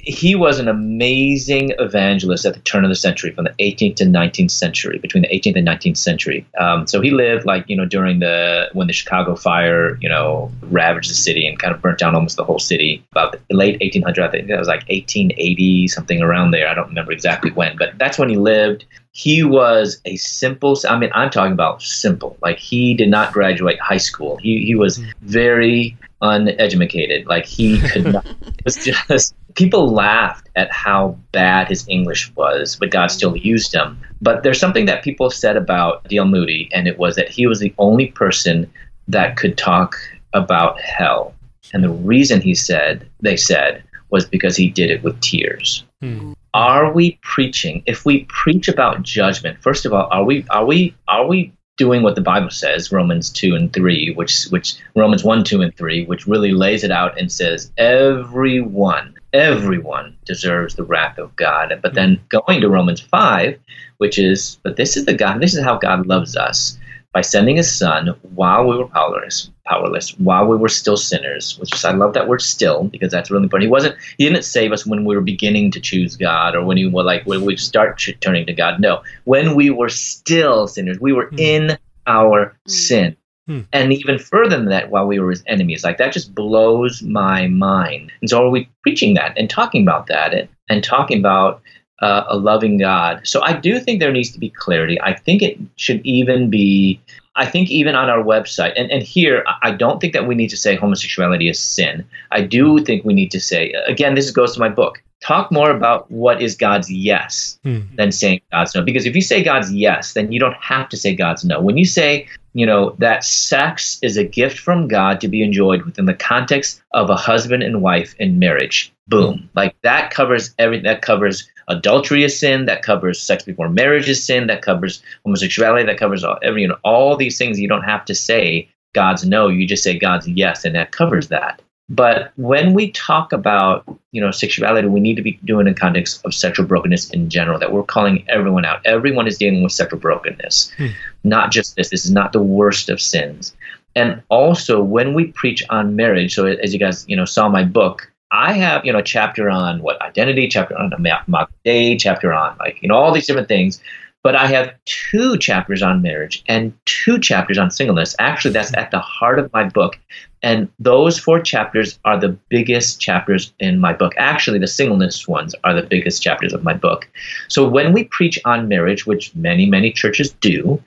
Speaker 3: He was an amazing evangelist at the turn of the century, from the 18th to 19th century, between the 18th and 19th century. Um, so he lived like you know during the when the Chicago fire you know ravaged the city and kind of burnt down almost the whole city. About the late 1800s, I think that was like 1880 something around there. I don't remember exactly when, but that's when he lived. He was a simple. I mean, I'm talking about simple. Like he did not graduate high school. He he was hmm. very uneducated. Like he could not. <laughs> it was just people laughed at how bad his English was, but God still used him. But there's something that people said about D.L. Moody, and it was that he was the only person that could talk about hell. And the reason he said, they said, was because he did it with tears. Hmm. Are we preaching? If we preach about judgment, first of all, are we are we are we doing what the Bible says, Romans 2 and 3, which which Romans 1, 2 and 3, which really lays it out and says everyone everyone deserves the wrath of God. But then going to Romans 5, which is, but this is the God, this is how God loves us by sending his son while we were powerless, powerless, while we were still sinners, which is, I love that word still because that's really important. He wasn't, he didn't save us when we were beginning to choose God or when he were like, when we start turning to God. No, when we were still sinners, we were mm. in our mm. sin. Hmm. And even further than that, while we were his enemies, like that just blows my mind. And so, are we preaching that and talking about that and, and talking about uh, a loving God? So, I do think there needs to be clarity. I think it should even be, I think, even on our website. And, and here, I don't think that we need to say homosexuality is sin. I do think we need to say, again, this goes to my book talk more about what is God's yes hmm. than saying God's no. Because if you say God's yes, then you don't have to say God's no. When you say, you know, that sex is a gift from God to be enjoyed within the context of a husband and wife in marriage, boom. Like that covers everything. That covers adultery is sin. That covers sex before marriage is sin. That covers homosexuality. That covers all, every, you know, all these things. You don't have to say God's no. You just say God's yes, and that covers that. But when we talk about, you know, sexuality, we need to be doing in context of sexual brokenness in general, that we're calling everyone out. Everyone is dealing with sexual brokenness, hmm. not just this. This is not the worst of sins. And also when we preach on marriage, so as you guys, you know, saw my book, I have, you know, a chapter on what identity, chapter on a day, chapter on like, you know, all these different things. But I have two chapters on marriage and two chapters on singleness. Actually, that's at the heart of my book. And those four chapters are the biggest chapters in my book. Actually, the singleness ones are the biggest chapters of my book. So when we preach on marriage, which many, many churches do,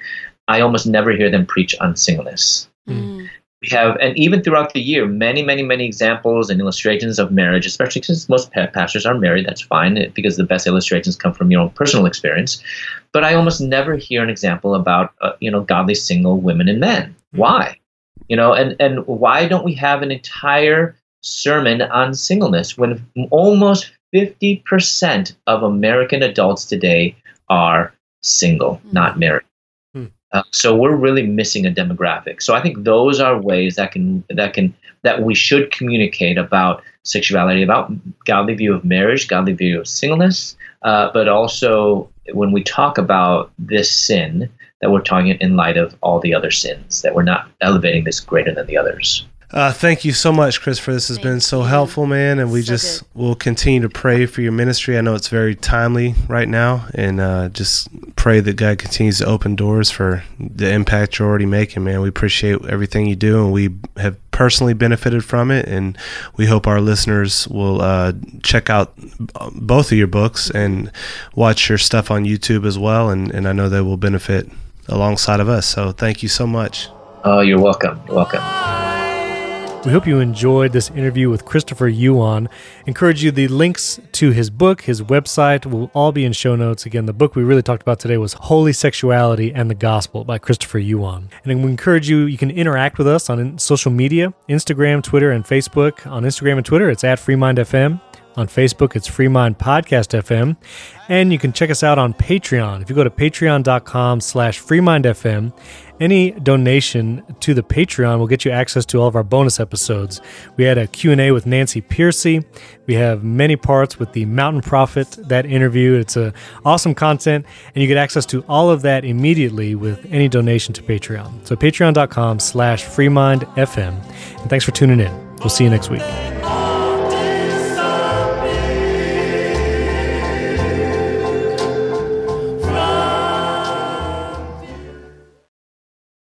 Speaker 3: I almost never hear them preach on singleness. Mm. We have, and even throughout the year, many, many, many examples and illustrations of marriage, especially since most pastors are married. That's fine eh, because the best illustrations come from your own personal experience. But I almost never hear an example about, uh, you know, godly single women and men. Hmm. Why? You know, and, and why don't we have an entire sermon on singleness when almost 50% of American adults today are single, mm-hmm. not married? Uh, so we're really missing a demographic. So I think those are ways that can that can that we should communicate about sexuality, about godly view of marriage, godly view of singleness, uh, but also when we talk about this sin, that we're talking in light of all the other sins, that we're not elevating this greater than the others.
Speaker 4: Uh, thank you so much, Christopher. This has thank been so you. helpful, man. And we so just good. will continue to pray for your ministry. I know it's very timely right now, and uh, just pray that God continues to open doors for the impact you're already making, man. We appreciate everything you do, and we have personally benefited from it. And we hope our listeners will uh, check out both of your books and watch your stuff on YouTube as well. And, and I know they will benefit alongside of us. So thank you so much.
Speaker 3: Oh, you're welcome. You're welcome.
Speaker 1: We hope you enjoyed this interview with Christopher Yuan. Encourage you, the links to his book, his website will all be in show notes. Again, the book we really talked about today was Holy Sexuality and the Gospel by Christopher Yuan. And we encourage you, you can interact with us on social media Instagram, Twitter, and Facebook. On Instagram and Twitter, it's at FreeMindFM. On Facebook, it's Freemind Podcast FM. And you can check us out on Patreon. If you go to patreon.com slash freemindfm, any donation to the Patreon will get you access to all of our bonus episodes. We had a Q&A with Nancy Pearcey. We have many parts with the Mountain Prophet, that interview. It's a awesome content, and you get access to all of that immediately with any donation to Patreon. So patreon.com slash freemindfm. And thanks for tuning in. We'll see you next week.